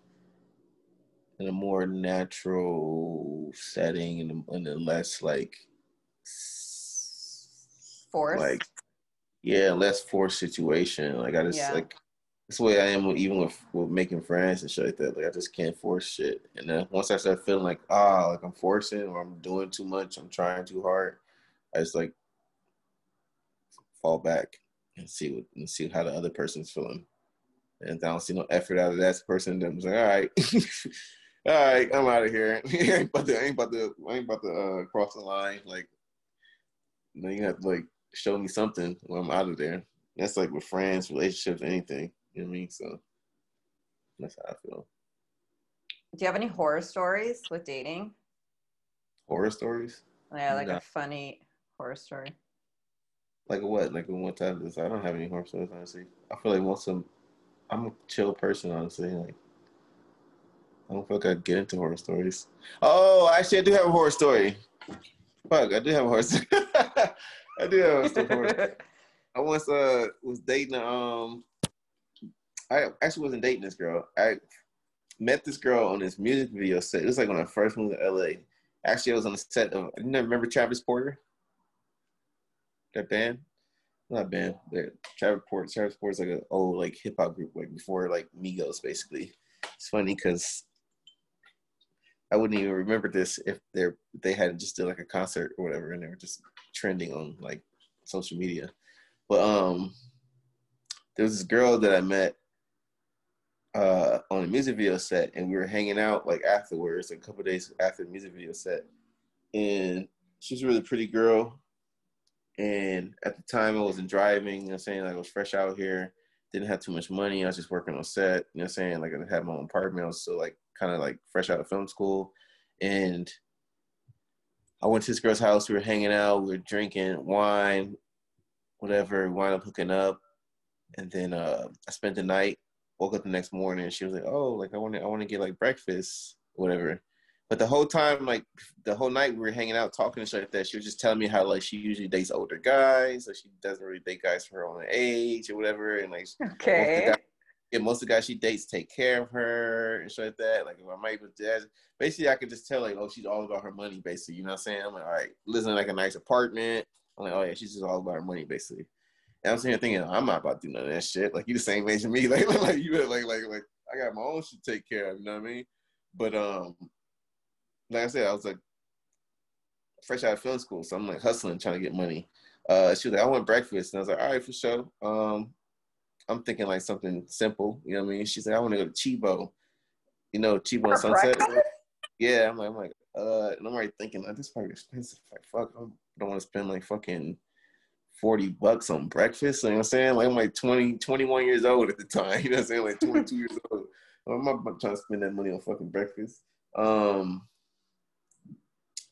in a more natural setting and in a less like Force. like yeah, less forced situation. Like I just Yeah. like that's the way I am with, even with, with making friends and shit like that. Like I just can't force shit. And then once I start feeling like ah, like I'm forcing or I'm doing too much, I'm trying too hard, I just like fall back and see what and see how the other person's feeling. And I don't see no effort out of that person, then I'm like, all right, all right, I'm out of here. I ain't about to, I ain't about to, I ain't about to uh, cross the line. Like, know, you have to like show me something when I'm out of there. That's like with friends, relationships, anything. You know what I mean? So that's how I feel. Do you have any horror stories with dating? Horror stories? Yeah, like No. a funny horror story. Like what? Like type of this? I don't have any horror stories, honestly. I feel like most of them, I'm a chill person, honestly. Like, I don't feel like I get into horror stories. Oh, actually, I do have a horror story. Fuck, I do have a horror story. I do have a story. I once uh was dating um I actually wasn't dating this girl. I met this girl on this music video set. It was like when I first moved to LA. Actually I was on the set of I remember Travis Porter? That band? Not band. Travis Porter Travis Porter's like an old like hip hop group like before like Migos basically. It's funny because I wouldn't even remember this if they they had just did like a concert or whatever and they were just trending on like social media. But um there was this girl that I met uh, on a music video set, and we were hanging out like afterwards, a couple days after the music video set, and she's a really pretty girl. And at the time, I wasn't driving. You know, I'm saying like I was fresh out here, didn't have too much money. I was just working on set. You know, I'm saying like I had my own apartment. I was still like kind of like fresh out of film school, and I went to this girl's house. We were hanging out. We were drinking wine, whatever. We wound up hooking up, and then uh, I spent the night. Woke up the next morning. and She was like, "Oh, like I want to, I want to get like breakfast, whatever." But the whole time, like the whole night, we were hanging out, talking and shit like that. She was just telling me how like she usually dates older guys, so she doesn't really date guys for her own age or whatever. And like, okay, yeah, most of the guys she dates take care of her and shit like that. Like if I might with that, basically I could just tell like, oh, she's all about her money, basically. You know what I'm saying? I'm like, all right, living in like a nice apartment. I'm like, oh yeah, she's just all about her money, basically. And I'm sitting here thinking, I'm not about to do none of that shit. Like you the same age as me. Like like you like like like I got my own shit to take care of. You know what I mean? But um, like I said, I was like fresh out of film school, so I'm like hustling, trying to get money. Uh, she was like, I want breakfast, and I was like, all right, for sure. Um, I'm thinking like something simple, you know what I mean? She's like, I want to go to Cheebo, you know, Cheebo Sunset. Breakfast? Yeah, I'm like, I'm like, uh, and I'm already thinking like this is probably expensive. Like, fuck, I don't want to spend like fucking 40 bucks on breakfast. You know what I'm saying? Like I'm like 20, 21 years old at the time. You know what I'm saying? Like 22 years old. I'm not trying to spend that money on fucking breakfast. Um,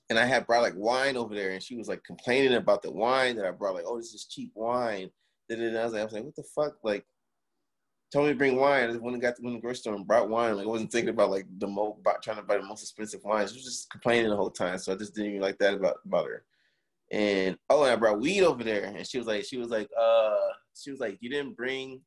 and I had brought like wine over there, and she was like complaining about the wine that I brought. Like, oh, this is cheap wine. And I was like, I was like, what the fuck? Like, told me to bring wine. I just went and got to the grocery store and brought wine. Like, I wasn't thinking about like the mo trying to buy the most expensive wines. She was just complaining the whole time. So I just didn't even like that about about her. And oh, and I brought weed over there, and she was like, she was like, uh, she was like, you didn't bring.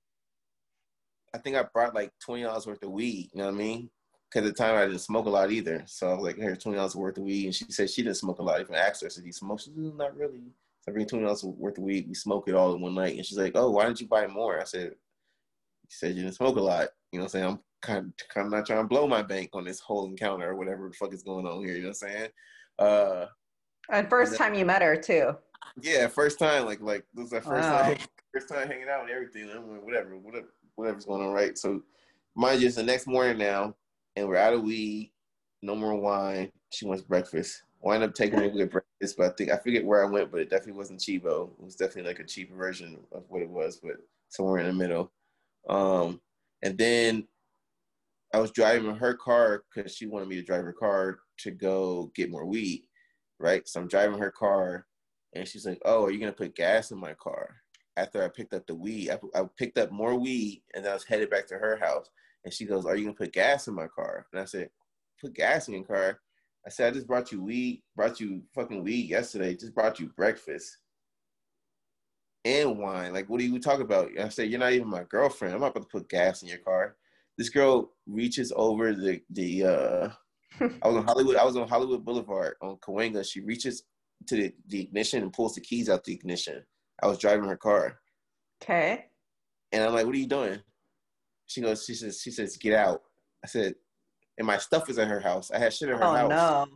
I think I brought like twenty dollars worth of weed. You know what I mean? Because at the time I didn't smoke a lot either. So I was like, here's twenty dollars worth of weed, and she said she didn't smoke a lot. Even asked her, I said, "Do you smoke?" She said, "Not really." So I bring twenty dollars worth of weed. We smoke it all in one night, and she's like, "Oh, why didn't you buy more?" I said, "You said you didn't smoke a lot." You know what I'm saying? I'm kind of, kind of not trying to blow my bank on this whole encounter or whatever the fuck is going on here. You know what I'm saying? Uh, and first time you met her too. Yeah, first time. Like like this is our first wow. time, first time hanging out and everything. I'm like, whatever, whatever, whatever's going on, right? So, mind you, it's the next morning now, and we're out of weed, no more wine. She wants breakfast. Wind up taking me to breakfast, but I think I forget where I went, but it definitely wasn't Cheebo. It was definitely like a cheaper version of what it was, but somewhere in the middle. Um, and then I was driving her car because she wanted me to drive her car to go get more weed, right? So I'm driving her car, and she's like, "Oh, are you gonna put gas in my car?" After I picked up the weed, I, I picked up more weed, and I was headed back to her house. And she goes, "Are you gonna put gas in my car?" And I said, "Put gas in your car." I said, I just brought you weed, brought you fucking weed yesterday, just brought you breakfast and wine. Like, what are you talking about? I said, You're not even my girlfriend. I'm not about to put gas in your car. This girl reaches over the the uh I was on Hollywood, I was on Hollywood Boulevard on Cahuenga. She reaches to the, the ignition and pulls the keys out the ignition. I was driving her car. Okay. And I'm like, What are you doing? She goes, she says, she says, get out. I said, and my stuff was in her house. I had shit in her oh, house. No.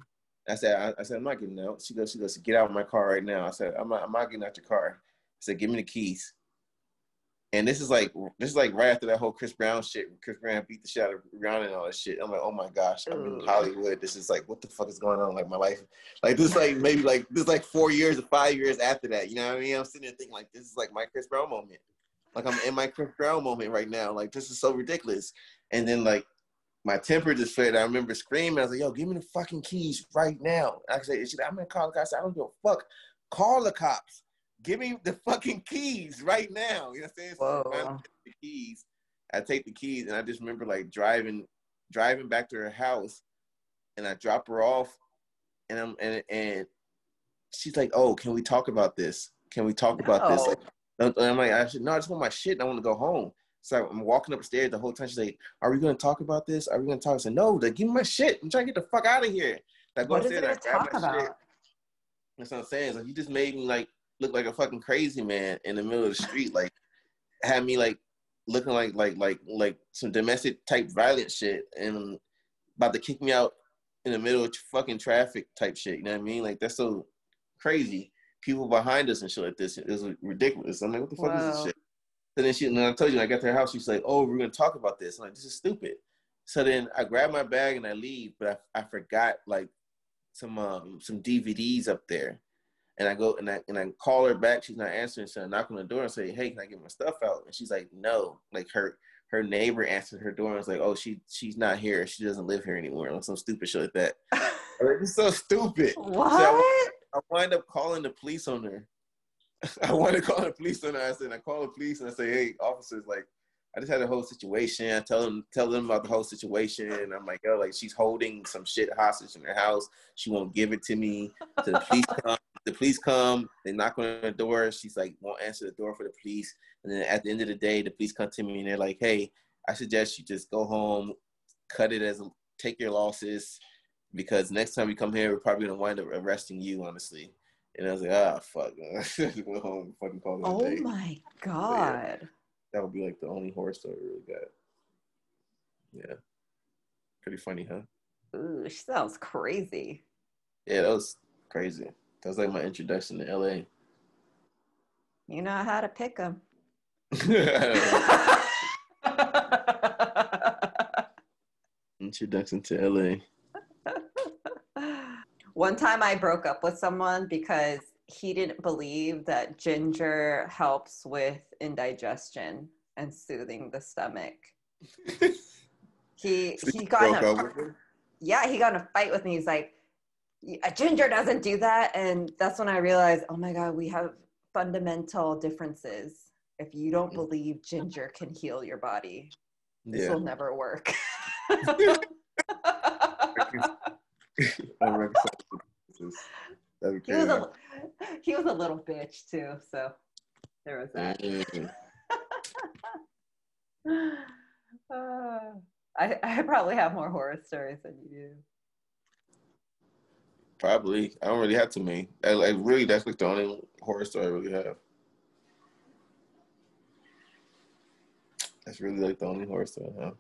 I said, I, I, said, I'm not getting out. She goes, she goes, get out of my car right now. I said, I'm not, I'm not getting out your car. I said, give me the keys. And this is like, this is like right after that whole Chris Brown shit. Chris Brown beat the shit out of Rihanna and all that shit. I'm like, oh my gosh, I'm in Hollywood. This is like, what the fuck is going on? Like my life, like this, like maybe like this, like four years or five years after that. You know what I mean? I'm sitting there thinking like, this is like my Chris Brown moment. Like I'm in my Chris Brown moment right now. Like this is so ridiculous. And then like my temper just fed. I remember screaming. I was like, "Yo, give me the fucking keys right now!" I said, "I'm gonna call the cops." I don't give a fuck. Call the cops. Give me the fucking keys right now. You know what I'm saying? So I the keys. I take the keys, and I just remember like driving, driving back to her house, and I drop her off, and I'm and and she's like, "Oh, can we talk about this? Can we talk no. about this?" Like, I'm like, I said, "No, I just want my shit. and I want to go home." So I'm walking upstairs the whole time. She's like, "Are we going to talk about this? Are we going to talk?" I said, "No, like, give me my shit. I'm trying to get the fuck out of here." Like, what is it to talk about? Shit. That's what I'm saying. Like, you just made me like look like a fucking crazy man in the middle of the street. Like, had me like looking like like like like some domestic type violent shit, and about to kick me out in the middle of fucking traffic type shit. You know what I mean? Like, that's so crazy. People behind us and shit like this. is ridiculous. I'm like, what the fuck is this shit? So then she, and I told you, when I got to her house, she's like, "Oh, we're gonna talk about this." I'm like, "This is stupid." So then I grab my bag and I leave, but I, I forgot like some um some DVDs up there, and I go and I and I call her back. She's not answering, so I knock on the door and say, "Hey, can I get my stuff out?" And she's like, "No." Like her her neighbor answered her door and was like, "Oh, she she's not here. She doesn't live here anymore." Like some stupid shit like that. like, it's so stupid. What? So I, I wind up calling the police on her. I want to call the police on her. I said, I call the police and I say, "Hey, officers, like, I just had a whole situation. I tell them tell them about the whole situation, and I'm like, yo, like she's holding some shit hostage in her house. She won't give it to me. So the police come. The police come. They knock on the door. She's like, won't answer the door for the police. And then at the end of the day, the police come to me and they're like, hey, I suggest you just go home, cut it as take your losses, because next time you come here, we're probably gonna wind up arresting you, honestly. And I was like, ah, fuck. go home, fucking call Oh day. my god. That would be like the only horror story we really got. Yeah. Pretty funny, huh? Ooh, she sounds crazy. Yeah, that was crazy. That was like my introduction to LA. You know how to pick them. introduction to LA. One time I broke up with someone because he didn't believe that ginger helps with indigestion and soothing the stomach. He So he got in a, up with her? yeah, he got in a fight with me. He's like, "A ginger doesn't do that, and that's when I realized, oh my god, we have fundamental differences. If you don't believe ginger can heal your body, this will never work. I differences. That'd be he was a he was a little bitch too, so there was that. Mm. Uh, I I probably have more horror stories than you do. Probably. I don't really have too many. I, like really, that's like the only horror story I really have. That's really like the only horror story I have.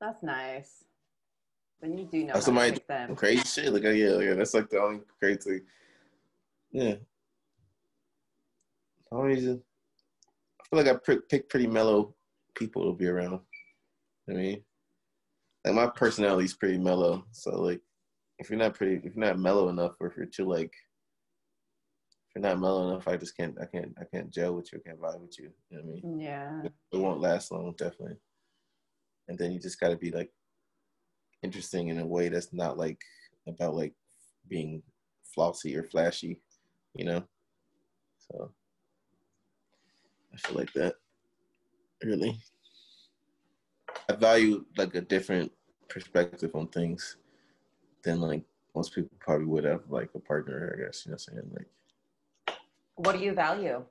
That's nice. Then you do know Oh, somebody them. crazy shit. Like, oh, yeah, yeah, that's like the only crazy. Yeah. I always, I feel like I pick, pick pretty mellow people to be around. I mean, like my personality is pretty mellow. So like, if you're not pretty, if you're not mellow enough, or if you're too like, if you're not mellow enough, I just can't, I can't, I can't gel with you. I can't vibe with you. You know what I mean? Yeah. it won't last long, definitely. And then you just got to be like interesting in a way that's not like about like being flossy or flashy, you know. So I feel like that really. I value like a different perspective on things than like most people probably would have like a partner. I guess you know what I'm saying like. What do you value?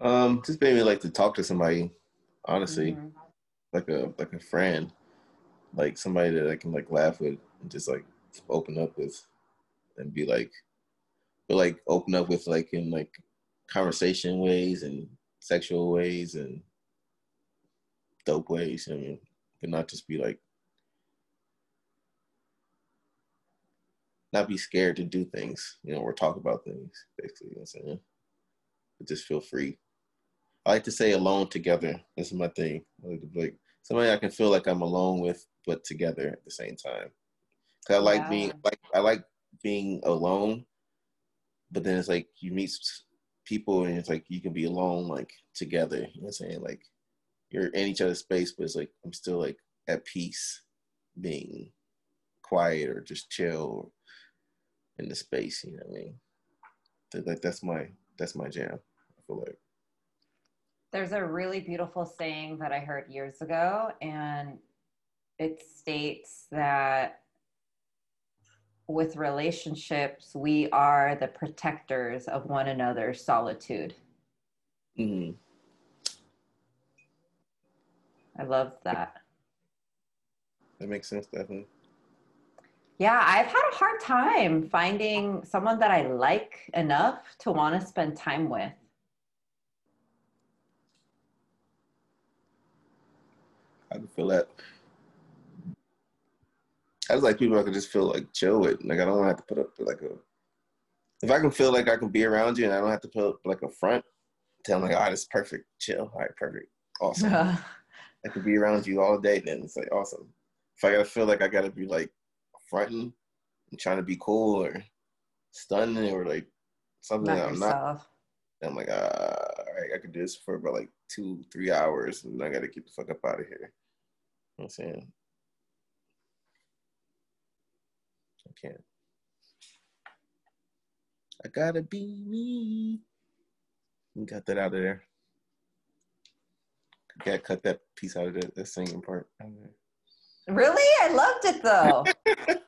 Um, just maybe like to talk to somebody, honestly, Mhm. like a like a friend, like somebody that I can like laugh with and just like open up with, and be like, but like open up with like in like conversation ways and sexual ways and dope ways. I mean, but not just be like, not be scared to do things, you know, or talk about things. Basically, you know what I'm saying. But just feel free. I like to say alone together. This is my thing. I like, to like somebody I can feel like I'm alone with, but together at the same time. Cause I like Yeah. being like I like being alone, but then it's like you meet people and it's like you can be alone like together. You know what I'm saying? Like you're in each other's space, but it's like I'm still like at peace, being quiet or just chill in the space. You know what I mean? Like that's my that's my jam. I feel like. There's a really beautiful saying that I heard years ago, and it states that with relationships, we are the protectors of one another's solitude. hmm I love that. That makes sense, definitely. Yeah, I've had a hard time finding someone that I like enough to want to spend time with. I can feel that. I just like people I can just feel like chill with. Like I don't want to have to put up like a. If I can feel like I can be around you and I don't have to put up like a front, tell them like, "Ah, oh, this is perfect, chill, all right, perfect, awesome." I could be around you all day. Then it's like awesome. If I gotta feel like I gotta be like fronting and trying to be cool or stunning or like something not that I'm not. I'm like, uh, all right, I could do this for about like two, three hours, and I got to get the fuck up out of here. I'm saying? I can't. I gotta be me. You got that out of there. Got cut that piece out of the, the singing part. Really? I loved it though.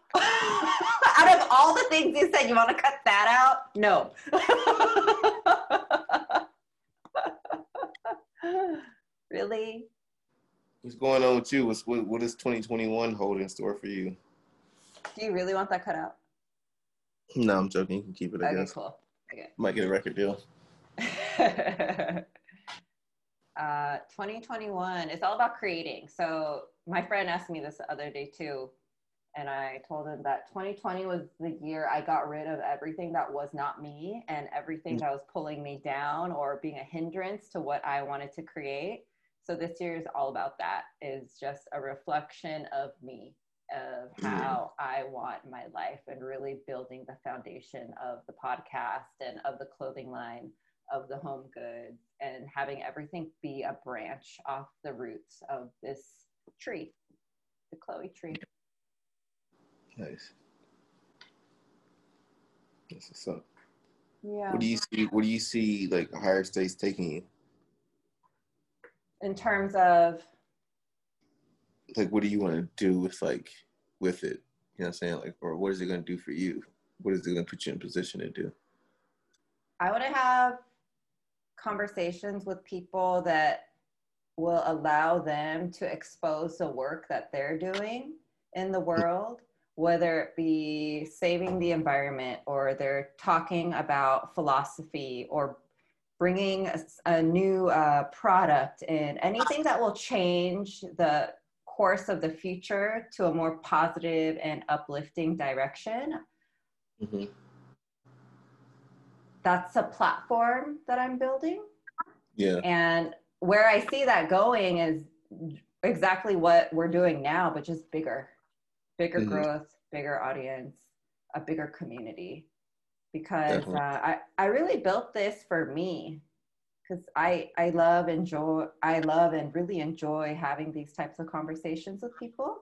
out of all the things you said, you want to cut that out? No. really? What's going on with you? What's, what, what does 2021 hold in store for you? Do you really want that cut out? No, I'm joking. You can keep it. I okay, guess. cool. Okay. Might get a record deal. uh, 2021 it's all about creating so my friend asked me this the other day too and i told him that 2020 was the year i got rid of everything that was not me and everything that was pulling me down or being a hindrance to what i wanted to create so this year is all about that is just a reflection of me of how I want my life and really building the foundation of the podcast and of the clothing line of the home goods and having everything be a branch off the roots of this tree, the Chloe tree. Nice. That's what's up. Yeah. What do you see? What do you see like higher states taking you? In terms of like what do you want to do with like with it? You know what I'm saying? Like or what is it gonna do for you? What is it gonna put you in position to do? I want to have conversations with people that will allow them to expose the work that they're doing in the world, whether it be saving the environment or they're talking about philosophy or bringing a, a new uh, product in, anything that will change the course of the future to a more positive and uplifting direction. Mm-hmm that's a platform that I'm building. Yeah. And where I see that going is exactly what we're doing now, but just bigger, bigger mm-hmm. growth, bigger audience, a bigger community. Because uh, I, I really built this for me because I, I love enjoy I love and really enjoy having these types of conversations with people.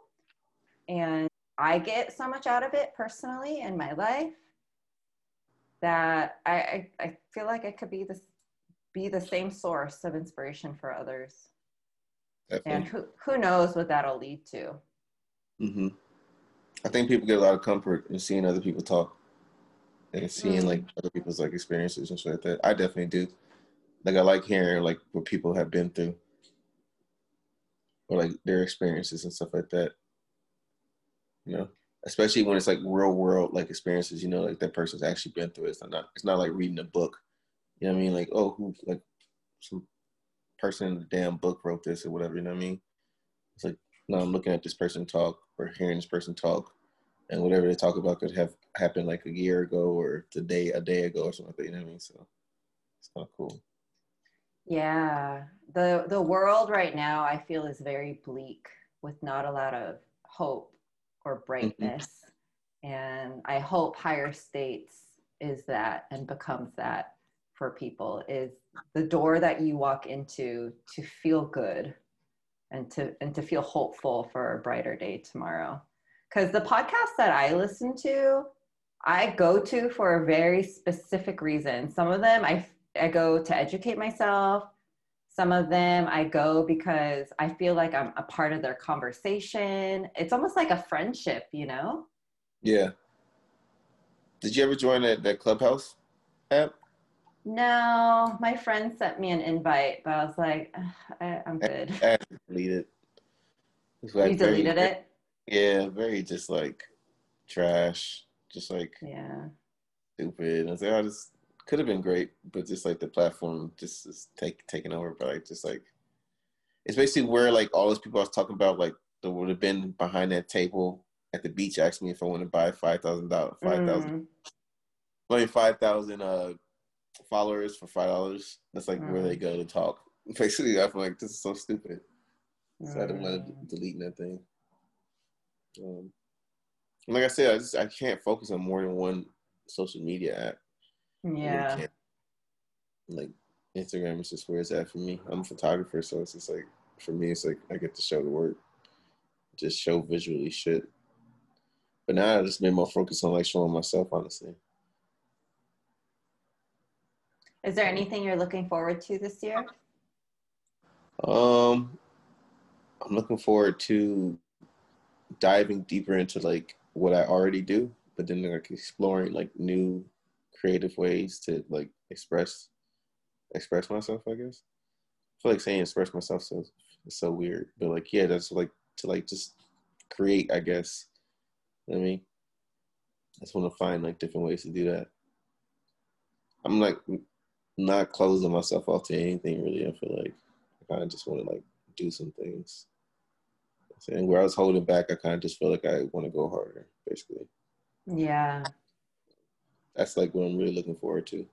And I get so much out of it personally in my life that I, I, I feel like it could be this be the same source of inspiration for others. Definitely. And who who knows what that'll lead to. Mm-hmm. I think people get a lot of comfort in seeing other people talk and seeing mm-hmm. like other people's like experiences and shit like that. I definitely do. Like I like hearing like what people have been through or like their experiences and stuff like that. You know especially when it's like real world like experiences, you know, like that person's actually been through it. It's not it's not like reading a book. You know what I mean? Like, oh, who like some person in the damn book wrote this or whatever, you know what I mean? It's like no, I'm looking at this person talk or hearing this person talk and whatever they talk about could have happened like a year ago or today a day ago or something like that, you know what I mean? So it's kinda cool. Yeah. The the world right now I feel is very bleak with not a lot of hope or mm-hmm. brightness. Mm-hmm. And I hope higher states is that and becomes that for people is the door that you walk into to feel good and to and to feel hopeful for a brighter day tomorrow because the podcasts that i listen to i go to for a very specific reason some of them i i go to educate myself some of them I go because I feel like I'm a part of their conversation. It's almost like a friendship, you know? Yeah. Did you ever join that, that Clubhouse app? No, my friend sent me an invite, but I was like, I, am good. I, I deleted. You deleted it? Yeah, very just like trash, just like yeah, stupid. I was like, I just could have been great, but just like the platform just is take taking over. But like just like it's basically where like all those people I was talking about like that would have been behind that table at the beach asking me if I want to buy five thousand dollars, five thousand, mm. five thousand uh followers for five dollars. That's like mm. where they mm. go to talk. Basically, I feel like this is so stupid. So mm. I don't want to delete that thing. Um, like I said, I just I can't focus on more than one social media app. Yeah. Really like Instagram is just where it's at for me. I'm a photographer, so it's just like for me, it's like I get to show the work, just show visually shit. But now I just been more focused on like showing myself, honestly. Is there anything you're looking forward to this year? Um, I'm looking forward to diving deeper into like what I already do, but then like exploring like new creative ways to like express express myself. I guess I feel like saying express myself so it's so weird, but like yeah, that's like to like just create. I guess. I mean, I just want to find like different ways to do that. I'm like not closing myself off to anything really. I feel like I kind of just want to like do some things. And where I was holding back, I kind of just feel like I want to go harder, basically. Yeah. That's like what I'm really looking forward to.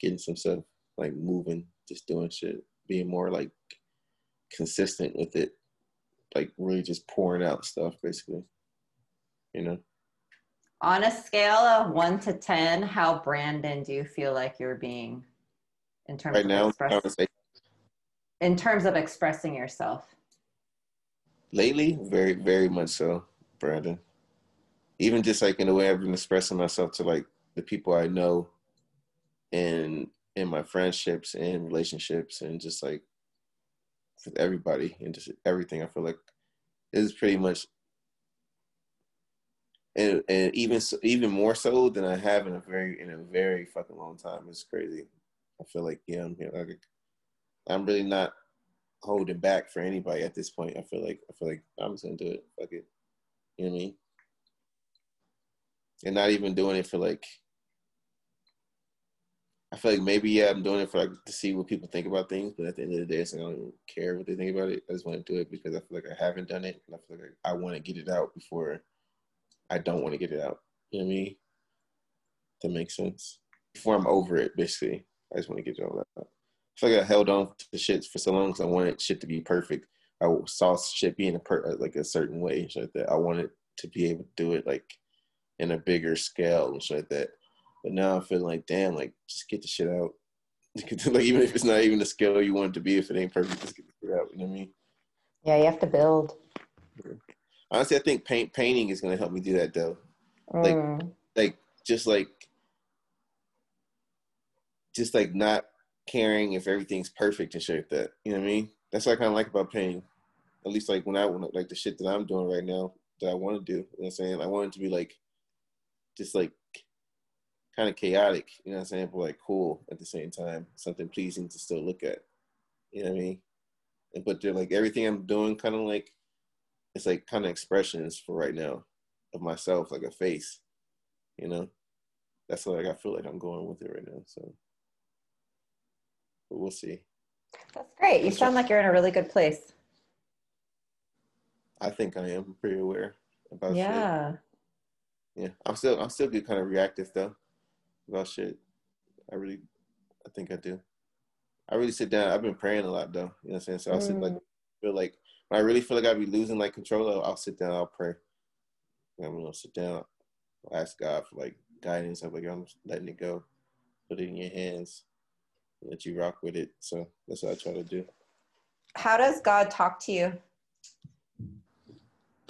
Getting some stuff like moving, just doing shit, being more like consistent with it, like really just pouring out stuff, basically. You know. On a scale of one to ten, how Brandon do you feel like you're being in terms right of now, expressing, in terms of expressing yourself? Lately, very, very much so, Brandon. Even just like in the way I've been expressing myself to like the people I know and in my friendships and relationships and just like with everybody and just everything. I feel like is pretty much and and even even more so than I have in a very in a very fucking long time. It's crazy. I feel like yeah, I'm here. Like, I'm really not holding back for anybody at this point. I feel like I feel like I'm just gonna do it. Fuck it. You know what I mean? And not even doing it for like I feel like maybe yeah, I'm doing it for like to see what people think about things, but at the end of the day, it's like I don't even care what they think about it. I just want to do it because I feel like I haven't done it, and I feel like I want to get it out before I don't want to get it out. You know what I mean? That makes sense. Before I'm over it, basically, I just want to get it all out. I feel like I held on to shit for so long because I wanted shit to be perfect. I saw shit being a per- like a certain way, shit like that. I wanted to be able to do it like in a bigger scale and shit like that. But now I'm feeling like, damn, like just get the shit out. like even if it's not even the scale you want it to be, if it ain't perfect, just get the shit out. You know what I mean? Yeah, you have to build. Honestly, I think paint painting is gonna help me do that though. Like, mm. like just like, just like not caring if everything's perfect and shit like that. You know what I mean? That's what I kind of like about painting. At least like when I want like the shit that I'm doing right now that I want to do. You know what I'm saying? I want it to be like, just like kind of chaotic, you know what I'm saying, but like cool at the same time, something pleasing to still look at. You know what I mean? And but they're like everything I'm doing kind of like it's like kind of expressions for right now of myself, like a face. You know? That's what like, I feel like I'm going with it right now. So but we'll see. That's great. You sound like you're in a really good place. I think I am pretty aware about yeah. Shit. Yeah. I'm still I'm still good kind of reactive though about shit. I really, I think I do. I really sit down. I've been praying a lot though. You know what I'm saying? So I'll mm. sit like mm. feel like when I really feel like I'd be losing like control, I'll, I'll sit down. I'll pray. I'm gonna sit down. I'll ask God for like guidance. I'm like I'm letting it go. Put it in your hands. Let you rock with it. So that's what I try to do. How does God talk to you?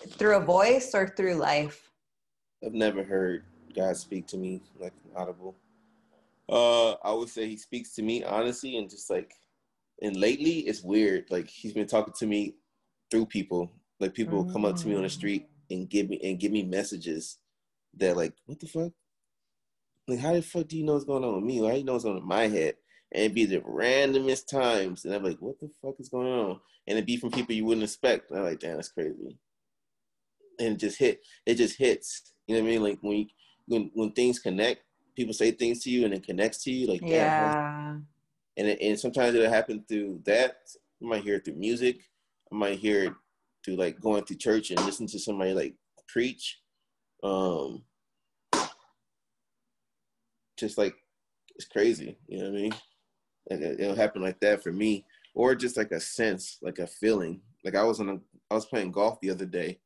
Through a voice or through life? I've never heard God speak to me like audible. Uh, I would say he speaks to me honestly, and just like, and lately it's weird. Like he's been talking to me through people. Like people mm-hmm. come up to me on the street and give me and give me messages that like, what the fuck? Like, how the fuck do you know what's going on with me? How do you know what's on in my head? And it'd be the randomest times, and I'm like, what the fuck is going on? And it'd be from people you wouldn't expect. And I'm like, damn, that's crazy. And it just hit. It just hits. You know what I mean? Like when you, when when things connect, people say things to you and it connects to you. Like yeah. And it, and sometimes it'll happen through that. You might hear it through music. I might hear it through like going to church and listen to somebody like preach. Um, just like it's crazy. You know what I mean? It'll happen like that for me, or just like a sense, like a feeling. Like I was on a, I was playing golf the other day,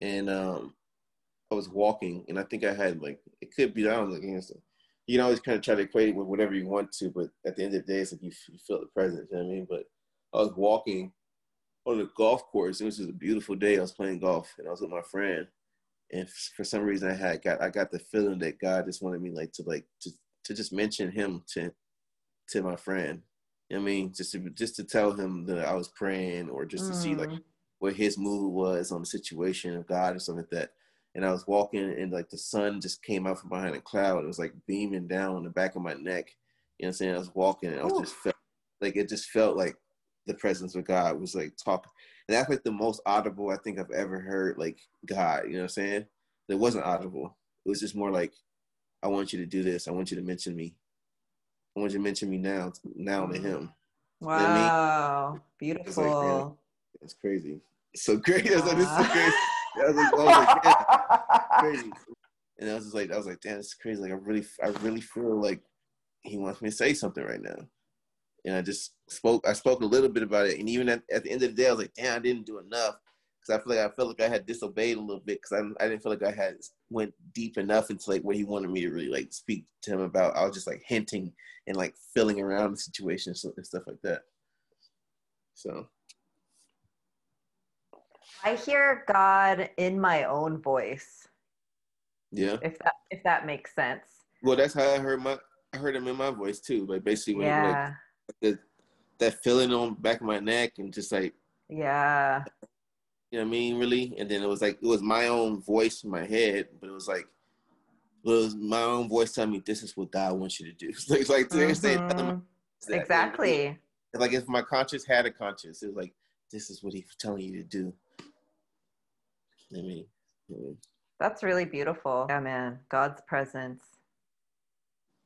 and um, I was walking, and I think I had like it could be I don't know. You can always kind of try to equate it with whatever you want to, but at the end of the day, it's like you, you feel the presence. You know what I mean? But I was walking on the golf course. and It was just a beautiful day. I was playing golf, and I was with my friend. And for some reason, I had got I got the feeling that God just wanted me like to like to to just mention Him to to my friend. You know I mean, just to just to tell him that I was praying, or just to mm. see like mm. what his mood was on the situation of God or something like that and I was walking and like the sun just came out from behind a cloud. It was like beaming down on the back of my neck. You know what I'm saying? I was walking and I was just felt like it just felt like the presence of God was like talking. And that's like the most audible I think I've ever heard like God, you know what I'm saying? It wasn't audible. It was just more like, I want you to do this. I want you to mention me. I want you mention me now, now to mm. him. Wow. You know I mean? Beautiful. It's, like, it's crazy. so great. Wow. like, this is so crazy. I was like, I was like damn, crazy. And I was just like, I was like, damn, it's crazy. Like, I really, I really feel like he wants me to say something right now. And I just spoke, I spoke a little bit about it. And even at, at the end of the day, I was like, damn, I didn't do enough. Cause I feel like I felt like I had disobeyed a little bit because I, I didn't feel like I had went deep enough into like what he wanted me to really like speak to him about. I was just like hinting and like filling around the situation and stuff like that. So I hear God in my own voice. Yeah. If that if that makes sense. Well, that's how I heard my I heard him in my voice too. Like basically when yeah. like the, that feeling on back of my neck and just like Yeah. You know what I mean, really? And then it was like it was my own voice in my head, but it was like it was my own voice telling me this is what God wants you to do. It's like, it's like mm-hmm. exactly. Like if my conscience had a conscience, it was like this is what he's telling you to do. I mean, that's really beautiful. Yeah, man. God's presence.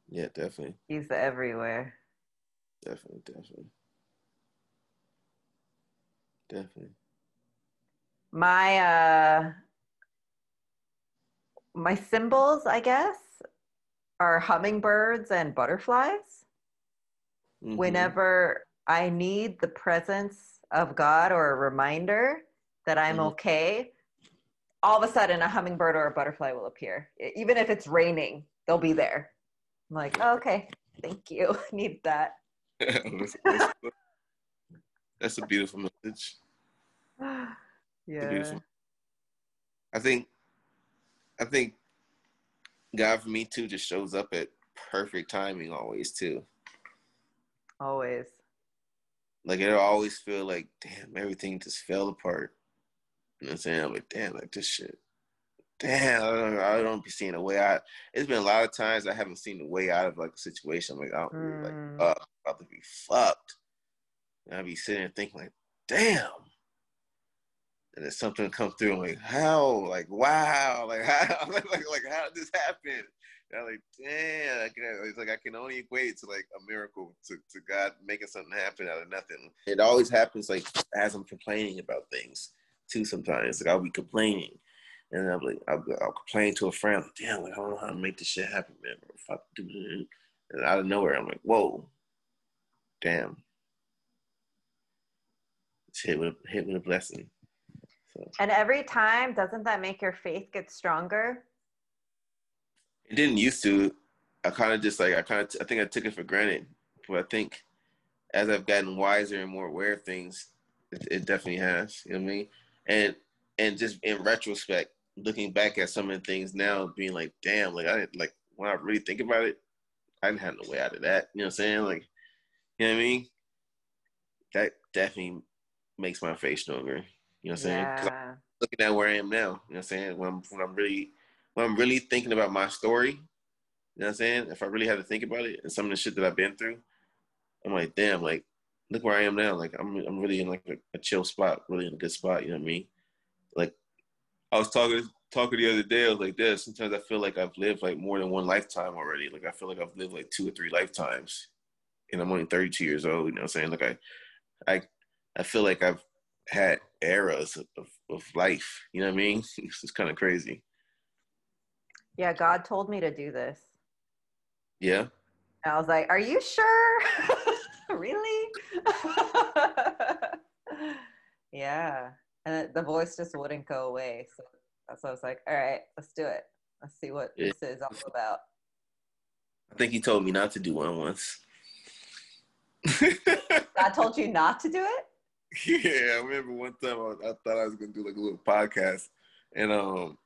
Yeah, definitely. He's everywhere. Definitely, definitely. Definitely. My uh my symbols, I guess, are hummingbirds and butterflies. Mm-hmm. Whenever I need the presence of God or a reminder that I'm mm-hmm. okay, all of a sudden a hummingbird or a butterfly will appear. Even if it's raining, they'll be there. I'm like, oh, okay, thank you. Need that. that's, a beautiful message. Yeah. I think I think God for me too just shows up at perfect timing always too. Always. Like it'll always feel like, damn, everything just fell apart. You know what I'm saying? I'm like, damn, like this shit. Damn, I don't, I don't be seeing a way out. It's been a lot of times I haven't seen the way out of like a situation. I'm like, I don't mm. like, about to be fucked. And I be sitting there thinking like, damn. And then something come through. I'm like, how? Like, wow. Like, how? like, like, how did this happen? And I'm like, damn. I can, it's like I can only equate to like a miracle to, to God making something happen out of nothing. It always happens like as I'm complaining about things too sometimes. Like I'll be complaining. And I'm like, I'll, I'll complain to a friend, like, damn, like, I don't know how to make this shit happen, man. And out of nowhere, I'm like, whoa, damn. It's hit with, hit with a blessing. So. And every time, doesn't that make your faith get stronger? It didn't used to. I kind of just like, I kind of, I think I took it for granted. But I think as I've gotten wiser and more aware of things, it, it definitely has. You know what I mean? and and just in retrospect, looking back at some of the things now, being like, damn, like I didn't like when I really think about it, I didn't have no way out of that. You know what I'm saying? Like, you know what I mean? That definitely makes my face stronger. You know what I'm saying? Yeah. looking at where I am now. You know what I'm saying? When I'm when I'm really when I'm really thinking about my story, you know what I'm saying? If I really had to think about it and some of the shit that I've been through, I'm like, damn, like look where I am now. Like I'm I'm really in like a, a, chill spot, really in a good spot. You know what I mean? Like I was talking talking the other day. I was like this. Sometimes I feel like I've lived like more than one lifetime already. Like I feel like I've lived like two or three lifetimes, and I'm only 32 years old. You know what I'm saying? Like I I I feel like I've had eras of, of life. You know what I mean? It's kind of crazy. Yeah, God told me to do this. Yeah. And I was like, Are you sure? really? yeah. And the voice just wouldn't go away. So that's why I was like, All right, let's do it. Let's see what yeah. this is all about. I think he told me not to do one once. I told you not to do it? Yeah, I remember one time I, I thought I was gonna do like a little podcast, and um,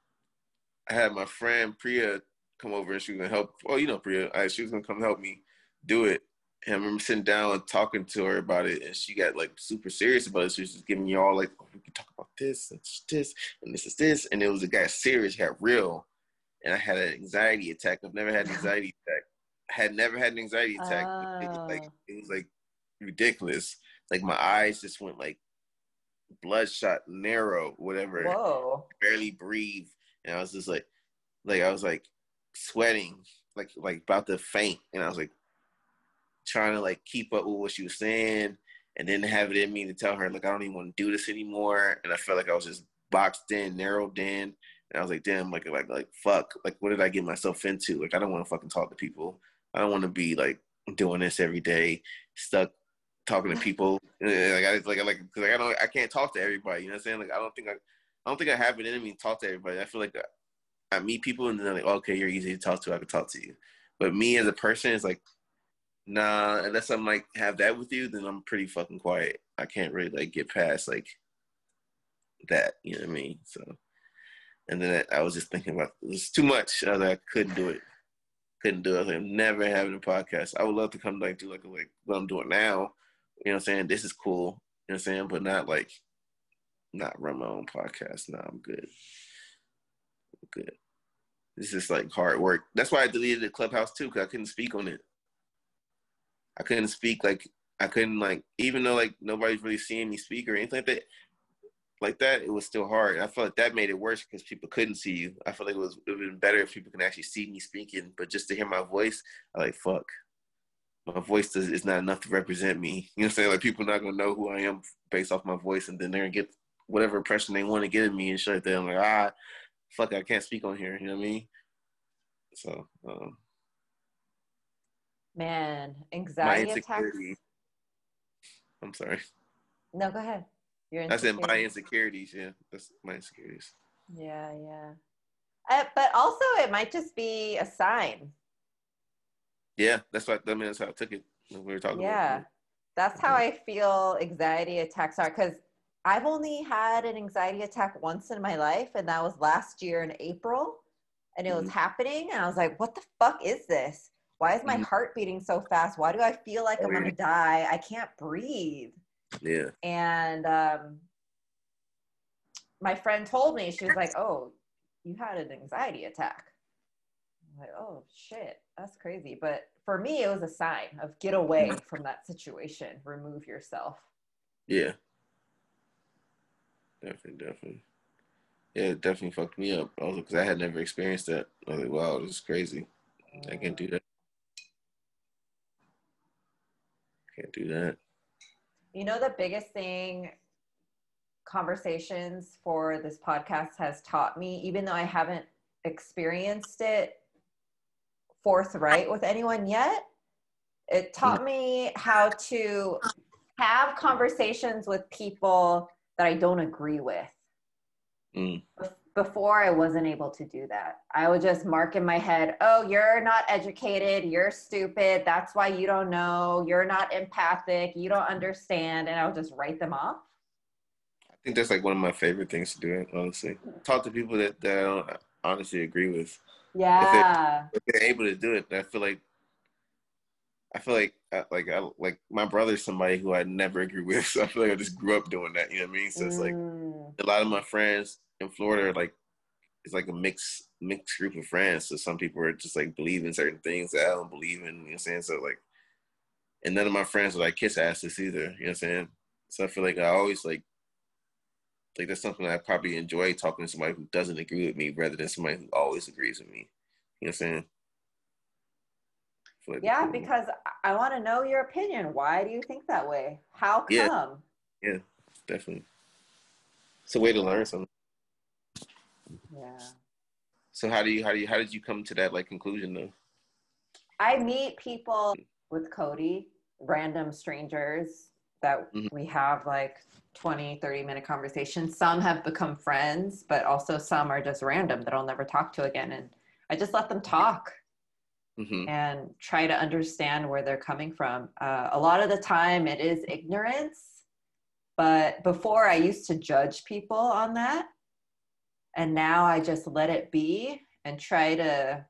I had my friend Priya come over and she was gonna help. Oh, you know Priya, I, she was gonna come help me do it. And I remember sitting down and talking to her about it, and she got like super serious about it. She was just giving me all like, oh, we can talk about this and this and this is this, and it was a guy serious, got real, and I had an anxiety attack. I've never had an anxiety attack. I had never had an anxiety attack. It, like ah. it was like ridiculous. Like my eyes just went like bloodshot, narrow, whatever. Whoa! Barely breathe, and I was just like, like I was like sweating, like like about to faint, and I was like trying to like keep up with what she was saying, and then have it in me to tell her like I don't even want to do this anymore, and I felt like I was just boxed in, narrowed in, and I was like, damn, like like like fuck, like what did I get myself into? Like I don't want to fucking talk to people. I don't want to be like doing this every day, stuck talking to people. like I like like cause like I don't I can't talk to everybody. You know what I'm saying? Like I don't think I I don't think I have in me to talk to everybody. I feel like I, meet people and they're like, oh, okay, you're easy to talk to. I can talk to you. But me as a person is like, nah. Unless I'm like have that with you, then I'm pretty fucking quiet. I can't really like get past like that. You know what I mean? So, and then I, I was just thinking about it was too much. Uh, I, like, I couldn't do it. Couldn't do it. I was like, I'm never having a podcast. I would love to come like do like like what I'm doing now you know what I'm saying? This is cool. You know what I'm saying? But not like, not run my own podcast. No, I'm good. I'm good. This is like hard work. That's why I deleted the clubhouse too, because I couldn't speak on it. I couldn't speak like I couldn't like even though like nobody's really seeing me speak or anything like that. Like that, it was still hard. I felt like that made it worse because people couldn't see you. I felt like it was been better if people can actually see me speaking, but just to hear my voice, I like fuck my voice does, is not enough to represent me. You know what I'm saying? Like people not gonna know who I am based off my voice, and then they're gonna get whatever impression they want to get of me and shit like that. I'm like, ah, fuck, I can't speak on here. You know what I mean? So, um, man, anxiety attacks. I'm sorry. No, go ahead. You're I said my insecurities. Yeah, that's my insecurities. Yeah, yeah. Uh, but also, it might just be a sign yeah, that's what I mean. That's how I took it. We were talking. Yeah, that's how I feel anxiety attacks are because I've only had an anxiety attack once in my life, and that was last year in April, and it was mm-hmm. happening, and I was like, "What the fuck is this? Why is my mm-hmm. heart beating so fast? Why do I feel like I'm gonna die? I can't breathe." Yeah. And um, my friend told me she was like, "Oh, you had an anxiety attack." I'm like, "Oh shit." That's crazy. But for me, it was a sign of get away mm. from that situation, remove yourself. Yeah. Definitely, definitely. Yeah, it definitely fucked me up. Also, because I had never experienced that. I was like, wow, this is crazy. I can't do that. Can't do that. You know, the biggest thing conversations for this podcast has taught me, even though I haven't experienced it forthright with anyone yet. It taught me how to have conversations with people that I don't agree with. Mm. Before, I wasn't able to do that. I would just mark in my head, oh, you're not educated, you're stupid, that's why you don't know, you're not empathic, you don't understand, and I would just write them off. I think that's like one of my favorite things to do, honestly. Talk to people that, that I don't honestly agree with. Yeah. If, they, are able to do it, I feel like I feel like uh, like I, like my brother's somebody who I never agree with. So I feel like I just grew up doing that. You know what I mean? So it's like mm. a lot of my friends in Florida are like it's like a mixed mixed group of friends. So some people are just like believe in certain things that I don't believe in. You know what I'm saying? So like, and none of my friends are like kiss asses either. You know what I'm saying? So I feel like I always like like that's something I probably enjoy talking to somebody who doesn't agree with me rather than somebody who always agrees with me. You know what I'm saying? Like yeah, because I want to know your opinion. Why do you think that way? How come? Yeah, yeah definitely. It's a way to learn something. Yeah. So how do you how do you how did you come to that like conclusion though? I meet people with Cody, random strangers that Mhm. we have like 20, 30 minute conversations. Some have become friends, but also some are just random that I'll never talk to again. And I just let them talk hmm and try to understand where they're coming from. Uh, a lot of the time it is ignorance, but before I used to judge people on that. And now I just let it be and try to,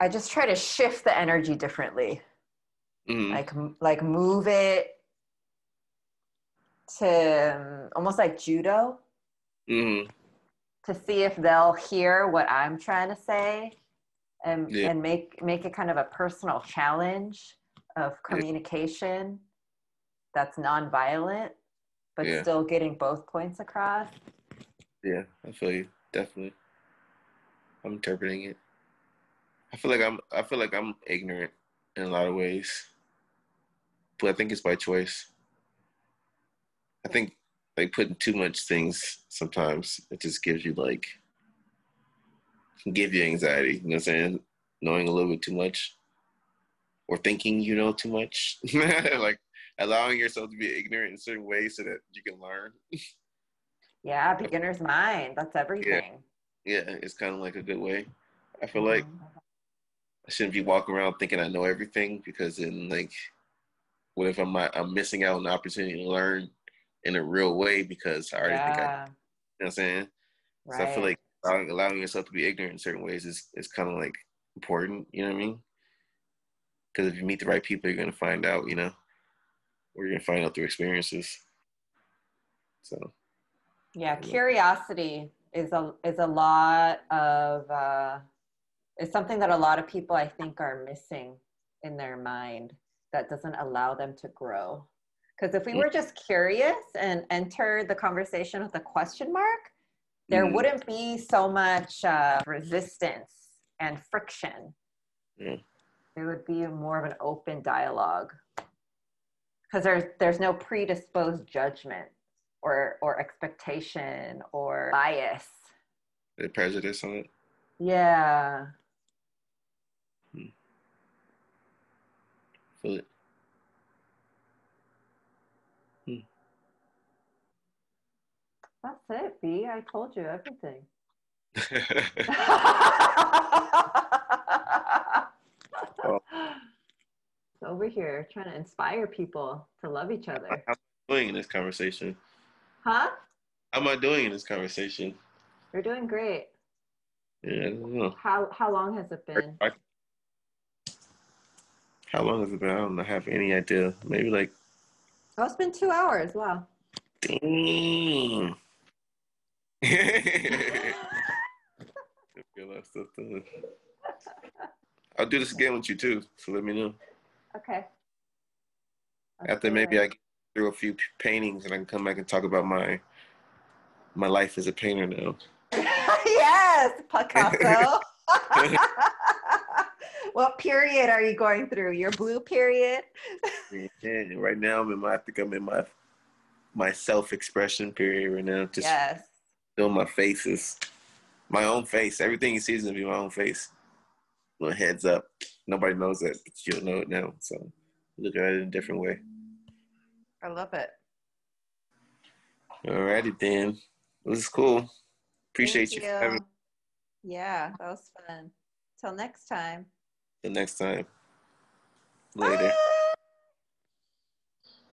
I just try to shift the energy differently. Hmm Like, like move it to um, almost like judo hmm to see if they'll hear what I'm trying to say and Yeah. and make make it kind of a personal challenge of communication that's nonviolent but Yeah. still getting both points across. Yeah, I feel you. Definitely. I'm interpreting it. I feel like I'm I feel like I'm ignorant in a lot of ways. But I think it's by choice. I think like putting too much things sometimes it just gives you like can give you anxiety, you know what I'm saying? Knowing a little bit too much. Or thinking you know too much. like allowing yourself to be ignorant in certain ways so that you can learn. Yeah, beginner's mind. That's everything. Yeah, it's kind of like a good way. I feel like Mhm. I shouldn't be walking around thinking I know everything because then like what if I'm I'm missing out on the opportunity to learn in a real way because I already think I, you know what I'm saying? right. So I feel like allowing, allowing yourself to be ignorant in certain ways is, is kind of like important, you know what I mean? Because if you meet the right people, you're gonna find out, you know, or you're gonna find out through experiences. So Yeah, curiosity is a is a lot of uh, is something that a lot of people I think are missing in their mind that doesn't allow them to grow. Because if we were just curious and enter the conversation with a question mark, there Mhm. wouldn't be so much uh, resistance and friction. It would be more of an open dialogue because there's there's no predisposed judgment or or expectation or bias. the prejudice on it. Yeah. Feel it. Hmm. That's it, B. I told you everything. Over here trying to inspire people to love each other. How am I doing in this conversation? Huh? How am I doing in this conversation? You're doing great. Yeah, I don't know. How how long has it been? How long has it been? I don't have any idea. Maybe like, Oh, it's been two hours. Wow. dang. Feel that stuff done. I'll do this again with you too. So let me know. Okay. After maybe I get through a few paintings and I can come back and talk about my my life as a painter now. yes, Picasso. what period are you going through? Your blue period? Yeah, right now I'm in my I think I'm in my my self expression period right now. Just yes. doing my faces. My own face. Everything you see is gonna be my own face. Little heads up. Nobody knows that, but you'll know it now. So look at it in a different way. I love it. Alrighty then. This is cool. Appreciate Thank you, for having Yeah, that was fun. Till next time. The next time. Later.